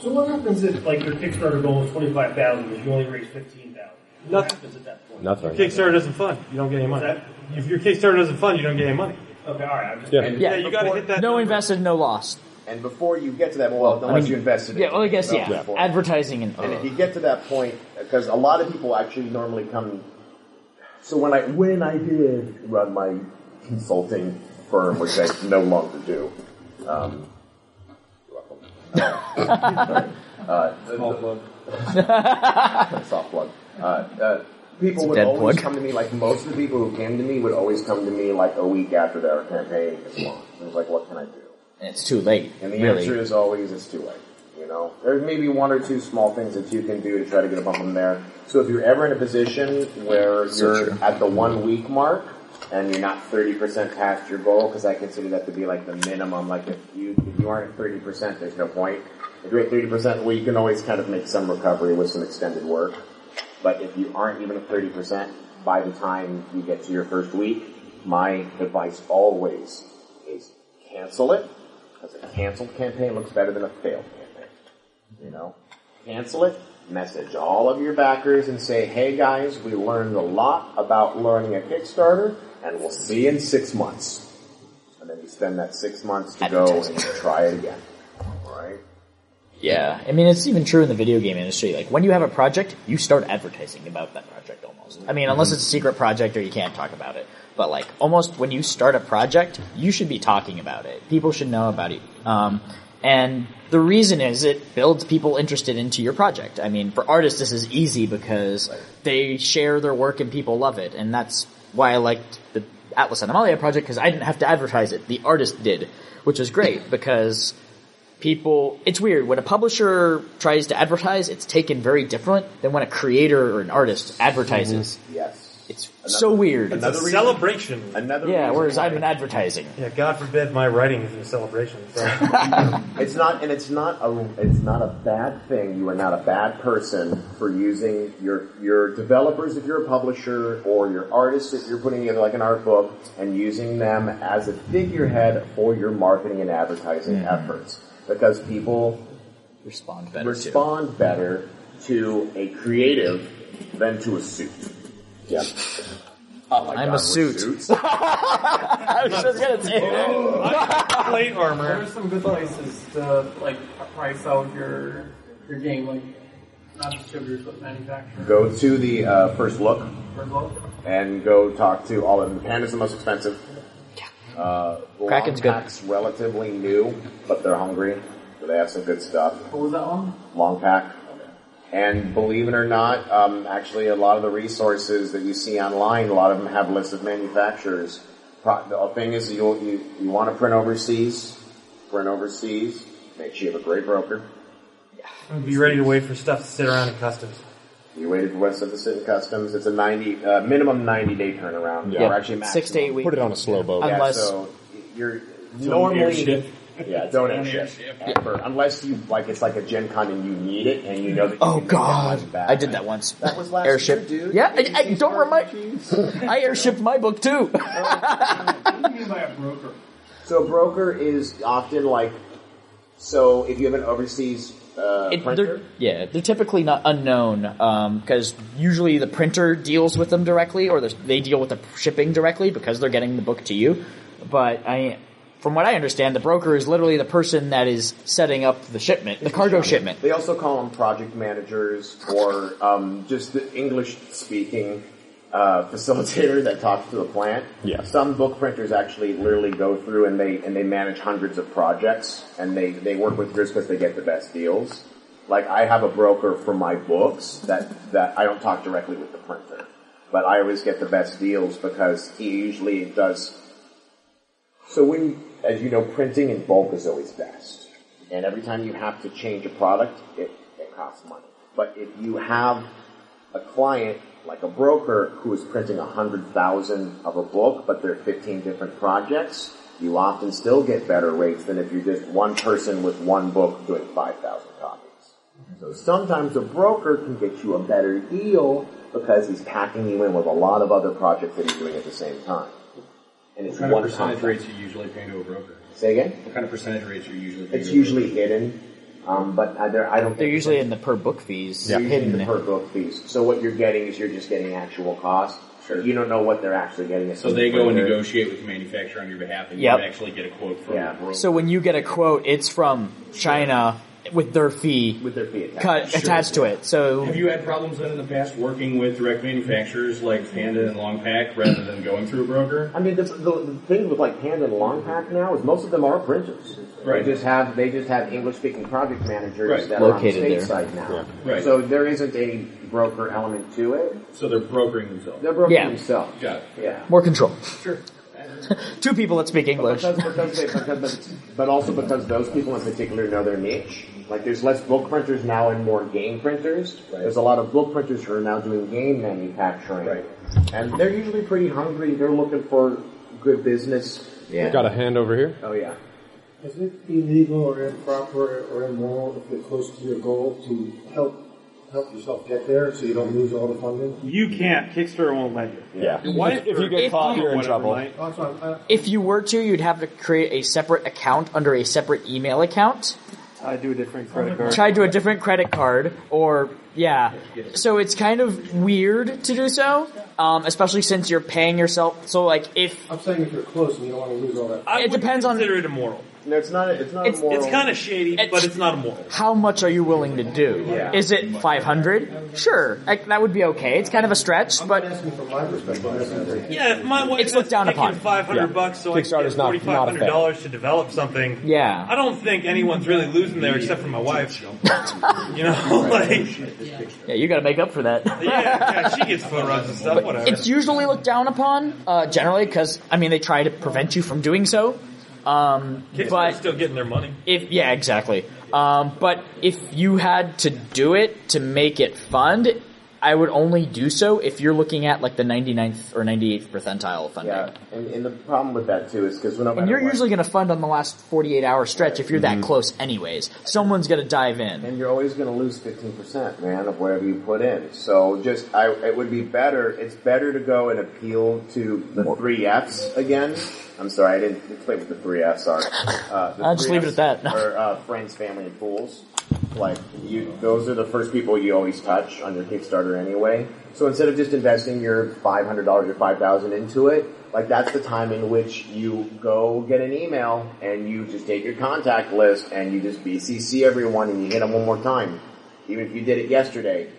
So what happens if like your Kickstarter goal is twenty five thousand, but you only raise fifteen thousand? What Nothing. happens at that point? Nothing. Kickstarter doesn't fund. You don't get any money. What's If your Kickstarter doesn't fund, you don't get any money. Okay, all right. I'm just Yeah. And Yeah, you got to before- hit that. No number. invested, no lost. And before you get to that, well, I unless mean, you invested. in Yeah, it, well, I guess you yeah. before. Advertising and And if you get to that point, because a lot of people actually normally come. So when I when I did run my consulting firm, which I no longer do, um, you're welcome. uh, soft plug. Uh, uh, people would always plug. come to me like most of the people who came to me would always come to me like a week after their campaign is launched. It was like, what can I do? it's too late. And the really. answer is always it's too late. You know, there's maybe one or two small things that you can do to try to get a bump from there. So if you're ever in a position where So you're true. at the one week mark and you're not 30% past your goal, because I consider that to be like the minimum. Like if you if you aren't at 30%, there's no point. If you're at 30%, well, you can always kind of make some recovery with some extended work. But if you aren't even at 30% by the time you get to your first week, my advice always is cancel it, because a canceled campaign looks better than a failed campaign. You know? Cancel it, message all of your backers and say, hey guys, we learned a lot about learning a Kickstarter, and we'll see you in six months. And then you spend that six months to go and try it again. Yeah, I mean it's even true in the video game industry. Like when you have a project, you start advertising about that project almost. I mean, unless it's a secret project or you can't talk about it. But like almost when you start a project, you should be talking about it. People should know about it. Um, and the reason is it builds people interested into your project. I mean, for artists, this is easy because they share their work and people love it, and that's why I liked the Atlas Anomalia project because I didn't have to advertise it. The artist did, which is great because people it's weird when a publisher tries to advertise it's taken very different than when a creator or an artist advertises mm-hmm. Yes. it's so weird. It's a celebration. Another yeah, whereas why- I'm in advertising. Yeah, God forbid my writing is a celebration. So. It's not, and it's not a, it's not a bad thing. You are not a bad person for using your your developers if you're a publisher or your artists if you're putting together like an art book and using them as a figurehead for your marketing and advertising mm-hmm. efforts because people respond better. respond better to a creative than to a suit. Yeah. Oh my I'm God, a we're suit. suits? I was just gonna say that. Plate What armor. are some good places to like price out your your game, like not distributors but manufacturers? Go to the uh, first look. For both? and go talk to all of them. Panda's the most expensive. Uh, Kraken's good. Pack's relatively new, but they're hungry, so they have some good stuff. What was that one? Long Pack. And believe it or not, um, actually a lot of the resources that you see online, a lot of them have lists of manufacturers. Pro- The thing is, you you, you want to print overseas, print overseas, make sure you have a great broker. Be ready to wait for stuff to sit around in customs. You waited for West of the City Customs. It's a 90, uh, minimum 90 day turnaround. Yeah. Or actually Six to eight weeks. Put it on a slow boat. Yeah, Unless- so you're Don't normally airship. yeah, don't airship ever unless you like it's like a Gen Con and you need it and you know that. You Oh can make god, that back. I did that once. That was last Airship. year, dude. Yeah, I, I don't remind. I airshipped my book too. What do you mean by a broker? So a broker is often like so if you have an overseas uh, It- they're, yeah, they're typically not unknown because usually the printer deals with them directly, or they deal with the shipping directly because they're getting the book to you. But I, from what I understand, the broker is literally the person that is setting up the shipment, the cargo shipment. They also call them project managers or um, just the English speaking uh, facilitator that talks to the plant. Yeah. Some book printers actually literally go through and they and they manage hundreds of projects and they they work with yours because they get the best deals. Like I have a broker for my books that that I don't talk directly with the printer, but I always get the best deals because he usually does. So when, as you know, printing in bulk is always best. And every time you have to change a product, it, it costs money. But if you have a client, like a broker, who is printing a hundred thousand of a book, but there are 15 different projects, you often still get better rates than if you're just one person with one book doing 5,000 copies. So sometimes a broker can get you a better deal because he's packing you in with a lot of other projects that he's doing at the same time. And it's What kind of one percentage contract. rates you usually pay to a broker? Say again? What kind of percentage rates are you usually paying It's to a broker? usually hidden, um, but I, there, I don't. They're usually in the per book fees. They're usually hidden. the per book fees. So what you're getting is you're just getting actual cost. Sure. You don't know what they're actually getting. So they go and negotiate with the manufacturer on your behalf, and Yep. you actually get a quote from Yeah. the broker. So when you get a quote, it's from China with their fee with their fee attached. cut Sure. attached to it. So Have you had problems then in the past working with direct manufacturers like Panda and Longpack rather than going through a broker? I mean, the, the, the thing with like Panda and Longpack now is most of them are printers. Right. They just have they just have English speaking project managers Right. that Located are on there. stateside now. Right. So there isn't a broker element to it. So they're brokering themselves. They're brokering Yeah. themselves. Got it. Yeah. more control. Sure. Two people that speak English. Because, because they, because, but, but also because those people in particular know their niche. Like there's less book printers now and more game printers. Right. There's a lot of book printers who are now doing game manufacturing. Right. And they're usually pretty hungry. They're looking for good business. Yeah. Got a hand over here. Oh yeah. Is it illegal or improper or immoral if you're close to your goal to help help yourself get there so you don't lose all the funding? You can't. Kickstarter won't let you. Yeah. Why- If you get If caught, you- you're in trouble. Mike. Oh, that's fine. I, If you were to, you'd have to create a separate account under a separate email account. I do a different credit card. Try to a different credit card, or yeah. So it's kind of weird to do so, um, especially since you're paying yourself. So like if I'm saying if you're close and you don't want to lose all that. I It depends on- consider it immoral. No, it's not. It's not It's- immoral. It's kind of shady, It's- but it's not immoral. how much are you willing to do? Yeah. Is it 500? Sure, like, that would be okay. It's kind of a stretch, I'm but asking from my perspective. I'm asking from Yeah, my wife It's looked down upon. five hundred Yeah. bucks, so I can Kickstarter's get not- forty not a hundred fan. dollars to develop something. yeah. I don't think anyone's really losing there except for my wife. You know, like Yeah, you gotta make up for that. yeah, yeah, she gets foot rubs and stuff. Whatever. It's usually looked down upon, uh, generally, because, I mean, they try to prevent you from doing so. Um, Kickstarter's but still getting their money. if, yeah, exactly. Um, but if you had to do it to make it fund, I would only do so if you're looking at like the 99th or 98th percentile of funding. Yeah, and, and the problem with that too is because no matter And you're what- usually going to fund on the last 48 hour stretch if you're that close anyways. Someone's going to dive in. and you're always going to lose 15%, man, of whatever you put in. So just, I, it would be better, it's better to go and appeal to the three Fs again. I'm sorry, I didn't play with the three Fs are. Uh, I'll just leave it at that. Are, uh, friends, family, and fools. Like, you, those are the first people you always touch on your Kickstarter anyway. So instead of just investing your $500 or 5000 into it, like that's the time in which you go get an email and you just take your contact list and you just BCC everyone and you hit them one more time. Even if you did it yesterday,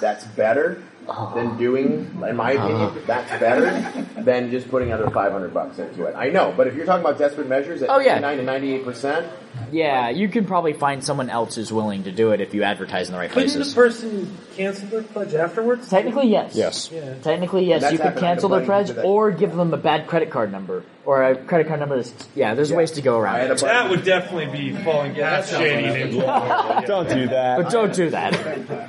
that's better Uh-huh. than doing, in my uh-huh. opinion, that's better than just putting another 500 bucks into it. I know, but if you're talking about desperate measures at Oh, yeah. 99 to 98%, Yeah, you can probably find someone else who's willing to do it if you advertise in the right Couldn't places. the person cancel their pledge afterwards? Technically, yes. Yes. Yeah. Technically, yes, you could cancel their had a buddy pledge or give them a bad credit card number or a credit card number. That's, yeah, there's ways to go around had it. That would definitely be falling past shady. Don't do that. But don't do that.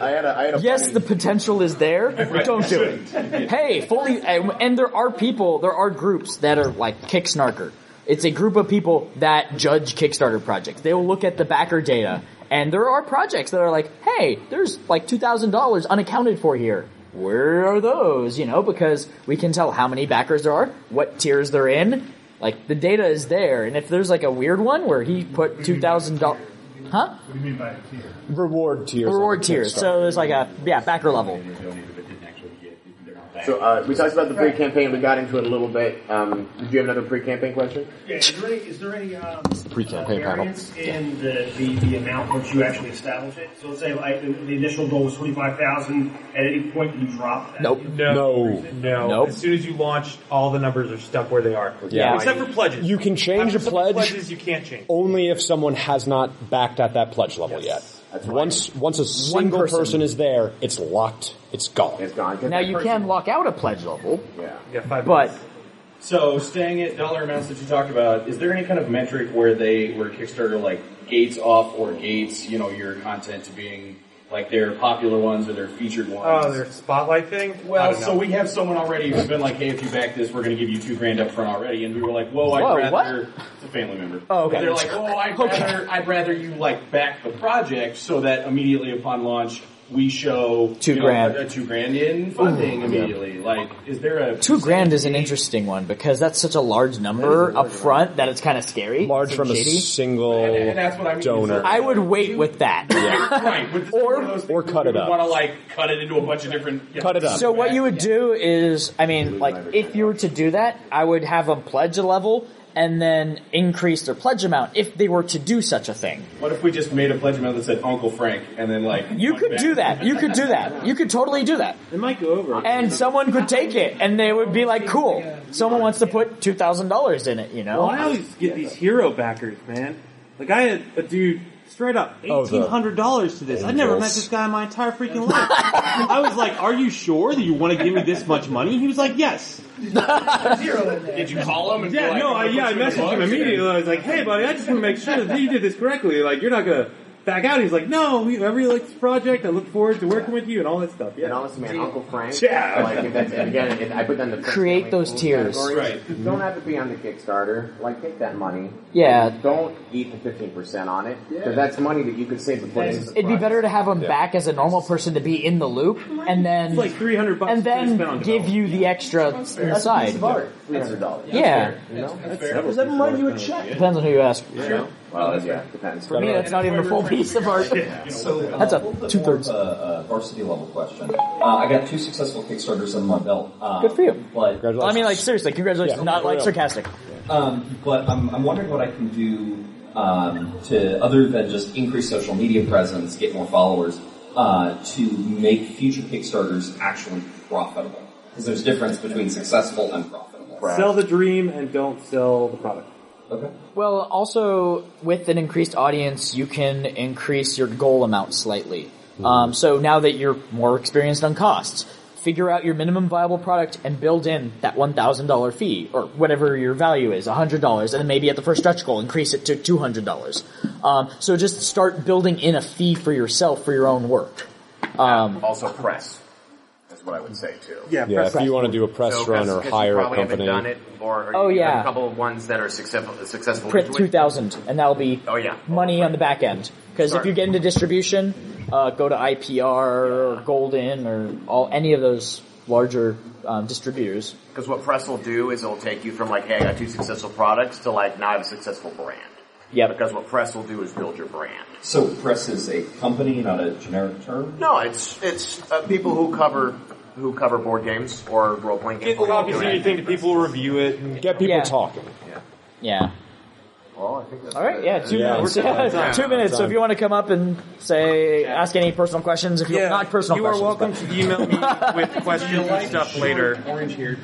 I had a, I had a Yes, the potential is there, but don't do it. Hey, fully, and there are people, there are groups that are like Kicksnarker. It's a group of people that judge Kickstarter projects. They will look at the backer data, and there are projects that are like, hey, there's like $2,000 unaccounted for here. Where are those? You know, because we can tell how many backers there are, what tiers they're in. Like, the data is there, and if there's like a weird one where he put $2,000, huh? What do you mean by a tier? Reward tiers. Reward tiers. So there's like a, yeah, backer level. So uh, we talked about the pre-campaign. We got into it a little bit. Um, did you have another pre-campaign question? Yeah, is there any, is there any um, pre-campaign uh, panel. variance in the, the, the amount once you actually establish it? So let's say like the, the initial goal was twenty five thousand. At any point, you drop that. Nope. No, No. no. Nope. As soon as you launch, all the numbers are stuck where they are. Yeah. except for pledges. You can change After a some pledge Pledges you can't change. only if someone has not backed at that pledge level yet. That's right. Once once a single person. person. is there, it's locked. It's gone. It's gone. 'Cause Now you person- can lock out a pledge level, Yeah. You got five but minutes. So staying at dollar amounts that you talked about, is there any kind of metric where they where Kickstarter like gates off or gates, you know, your content to being like their popular ones or their featured ones? Oh, their spotlight thing. Well, so we have someone already who's been like, "Hey, if you back this, we're going to give you two grand up front already," and we were like, "Whoa, I'd Whoa, rather." what? It's a family member. Oh, okay. And they're like, "Whoa, I'd Okay. rather, I'd rather you like back the project so that immediately upon launch we show Two you know, grand. a, a two grand in funding immediately." Like, is there a two grand is an interesting one because that's such a large number up front that it's kind of scary. Large It's from a single And, and that's what I mean. donor. I would wait with that. right, but Or- or cut it up. Want to like cut it into a bunch of different. you know, Cut it up. So what you would do is, I mean, like if you were to do that, I would have them pledge a level and then increase their pledge amount if they were to do such a thing. What if we just made a pledge amount that said Uncle Frank, and then like You could do that. You could do that. You could totally do that. It might go over. And someone could take it and they would be like, cool. Someone wants to put $2,000 in it, you know? Well, I always get these hero backers, man. Like I had a dude straight up Oh, eighteen hundred dollars to this. I'd never met this guy in my entire freaking life. I was like, "Are you sure that you want to give me this much money?" He was like, "Yes." Did you call him? And be Yeah, like, no, I, yeah, I gonna put you messaged him immediately. I was like, "Hey, buddy, I just want to make sure that you did this correctly. Like, you're not gonna back out." He's like, "No, we, I really like this project. I look forward to working with you and all that stuff." Yeah. And Yeah, honestly, man, Uncle Frank. Yeah. Like, if that's, and again, if I put that in the Create family, those fools tiers. categories, Right. Don't have to be on the Kickstarter. Like, take that money. Yeah. Don't eat the fifteen percent on it because that's money that you could save to put into the It'd be better to have them back as a normal person to be in the loop and then it's like three hundred bucks. and to spend then on give development. you the extra That's inside. Three hundred dollars. Yeah. You know. Does that remind you of check? Depends on who you ask. You know? Well, that's, yeah, depends. For me, that's not even a full piece of art. So That's a little two-thirds. more of A, a varsity level question. Uh, I got two successful Kickstarters under my belt. Um, Good for you. But I mean, like seriously, congratulations. Yeah. Not like sarcastic. Um, but I'm, I'm wondering what I can do um, to, other than just increase social media presence, get more followers, uh, to make future Kickstarters actually profitable. Because there's a difference between successful and profitable. Sell the dream and don't sell the product. Okay. Well, also with an increased audience, you can increase your goal amount slightly. Um, so now that you're more experienced on costs, figure out your minimum viable product and build in that one thousand dollar fee or whatever your value is, hundred dollars, and then maybe at the first stretch goal increase it to two hundred dollars. Um, so just start building in a fee for yourself for your own work. Um, Also, press. Is what I would say too. Yeah, Yeah, press if you wanna do a press So, run 'cause- or 'cause hire a company. done it, or, or Oh, yeah. a couple of ones that are successful. Successful. Print 2000, and that'll be Oh yeah. money on the back end. Because if you get into distribution, uh, go to IPR or Golden or all any of those larger um, distributors. Because what press will do is it'll take you from like, hey, I got two successful products to like, now I have a successful brand. Yeah. Because what press will do is build your brand. So press is a company, not a generic term. No, it's it's uh, people who cover who cover board games or role playing games. Get copies of anything, to people review it, and get people Yeah. talking. Yeah. Yeah. Well, I think that's All right, yeah, two Yeah, minutes. Yeah, two minutes. So if you want to come up and say, ask any personal questions, if you Yeah, not personal you are questions, welcome but- to email me with questions and stuff later. Orange here.